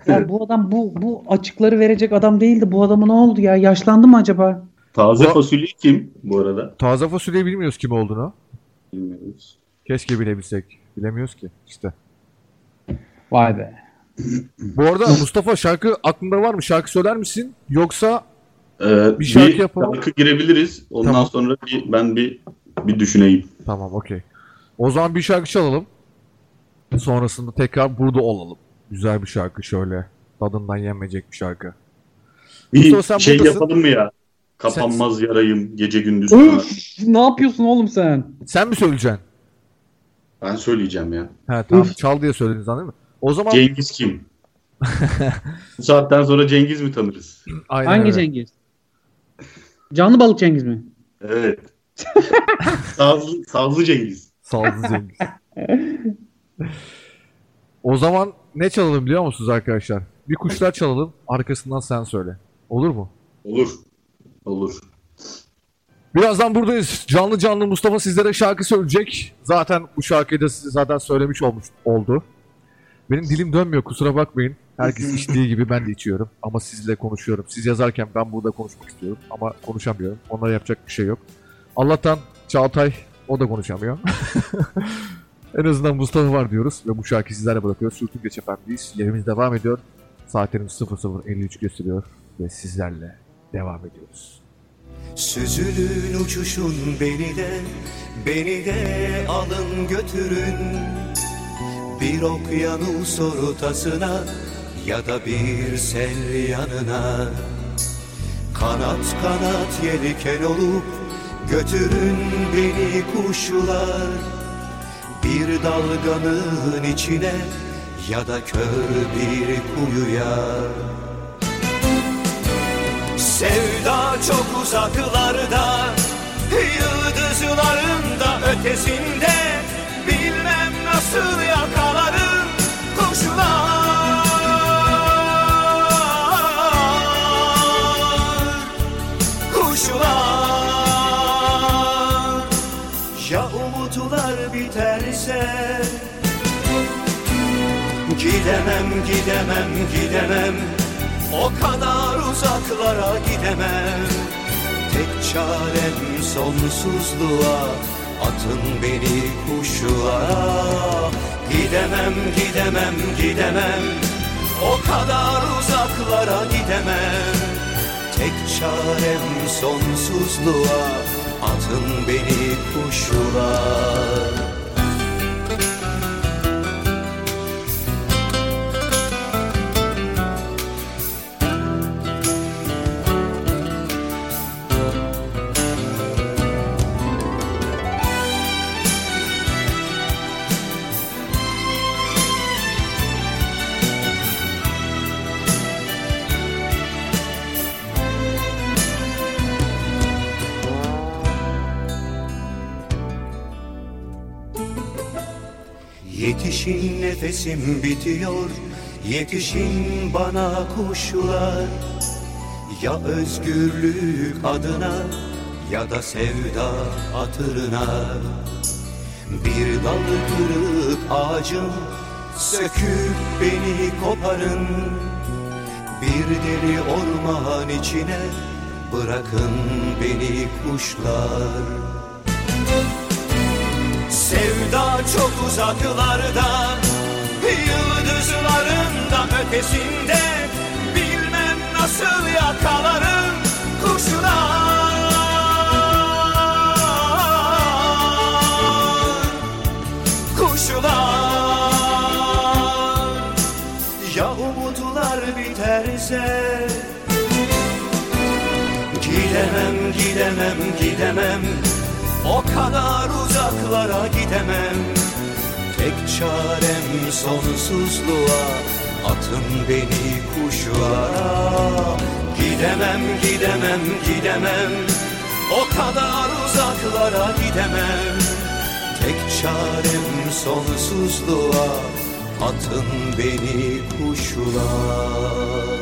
Speaker 3: Ya bu adam bu bu açıkları verecek adam değildi. Bu adama ne oldu ya? Yaşlandı mı acaba?
Speaker 9: Taze
Speaker 2: Bu-
Speaker 9: fasulye kim bu arada?
Speaker 2: Taze fasulye bilmiyoruz kim olduğunu.
Speaker 9: Bilmiyoruz.
Speaker 2: Keşke bilebilsek. Bilemiyoruz ki işte.
Speaker 3: Vay be.
Speaker 2: Bu arada Mustafa şarkı aklında var mı? Şarkı söyler misin? Yoksa
Speaker 9: Ee,
Speaker 2: Bir şarkı yapalım.
Speaker 9: şarkı girebiliriz. Ondan
Speaker 2: Tamam.
Speaker 9: sonra bir, ben bir bir düşüneyim.
Speaker 2: tamam okey. O zaman bir şarkı çalalım. Sonrasında tekrar burada olalım. Güzel bir şarkı şöyle. Tadından yenmeyecek bir şarkı.
Speaker 9: Bir
Speaker 2: Mustafa, sen
Speaker 9: şey
Speaker 2: buradasın.
Speaker 9: yapalım mı ya? Kapanmaz yarayım gece gündüz.
Speaker 3: Üf, ne yapıyorsun oğlum sen?
Speaker 2: Sen mi söyleyeceksin?
Speaker 9: Ben söyleyeceğim ya.
Speaker 2: He tamam çal diye söylediniz değil mi? O zaman
Speaker 9: Cengiz kim? Bu saatten sonra Cengiz mi tanırız?
Speaker 2: Aynen
Speaker 3: Hangi
Speaker 2: öyle.
Speaker 3: Cengiz? Canlı balık Cengiz mi?
Speaker 9: Evet. sazlı, sazlı Cengiz.
Speaker 2: Sağlıklı Cengiz. o zaman ne çalalım biliyor musunuz arkadaşlar? Bir kuşlar çalalım arkasından sen söyle. Olur mu?
Speaker 9: Olur. Olur.
Speaker 2: Birazdan buradayız. Canlı canlı Mustafa sizlere şarkı söyleyecek. Zaten bu şarkıyı da size zaten söylemiş olmuş oldu. Benim dilim dönmüyor kusura bakmayın. Herkes içtiği gibi ben de içiyorum. Ama sizle konuşuyorum. Siz yazarken ben burada konuşmak istiyorum. Ama konuşamıyorum. Onlara yapacak bir şey yok. Allah'tan Çağatay o da konuşamıyor. en azından Mustafa var diyoruz. Ve bu şarkıyı sizlerle bırakıyoruz. Sürtün Geç Efendiyiz. Yerimiz devam ediyor. Saatlerimiz 00.53 gösteriyor. Ve sizlerle devam ediyoruz.
Speaker 4: Süzülün uçuşun beni de Beni de alın götürün Bir okyanus ortasına Ya da bir sel yanına. Kanat kanat yelken olup Götürün beni kuşlar. Bir dalganın içine Ya da kör bir kuyuya. Sevda çok uzaklarda Yıldızların da ötesinde nasıl yakalarım kuşlar Ya umutlar biterse? Gidemem, gidemem, gidemem. O kadar uzaklara gidemem. Tek çarem sonsuzluğa Atın beni kuşlara. Gidemem, gidemem, gidemem. O kadar uzaklara gidemem. Tek çarem sonsuzluğa. Atın beni kuşlara nefesim bitiyor Yetişin bana kuşlar. Ya özgürlük adına Ya da sevda hatırına. Bir dal kırık ağacım Söküp beni koparın. Bir deli orman içine Bırakın beni kuşlar. Sevda çok uzaklarda Yıldızların da ötesinde Bilmem nasıl yakalarım kuşlar Kuşlar Ya umutlar biterse? Gidemem, gidemem, gidemem. O kadar uzaklara gidemem Tek çarem sonsuzluğa Atın beni kuşlara. Gidemem, gidemem, gidemem. O kadar uzaklara gidemem. Tek çarem sonsuzluğa Atın beni kuşlara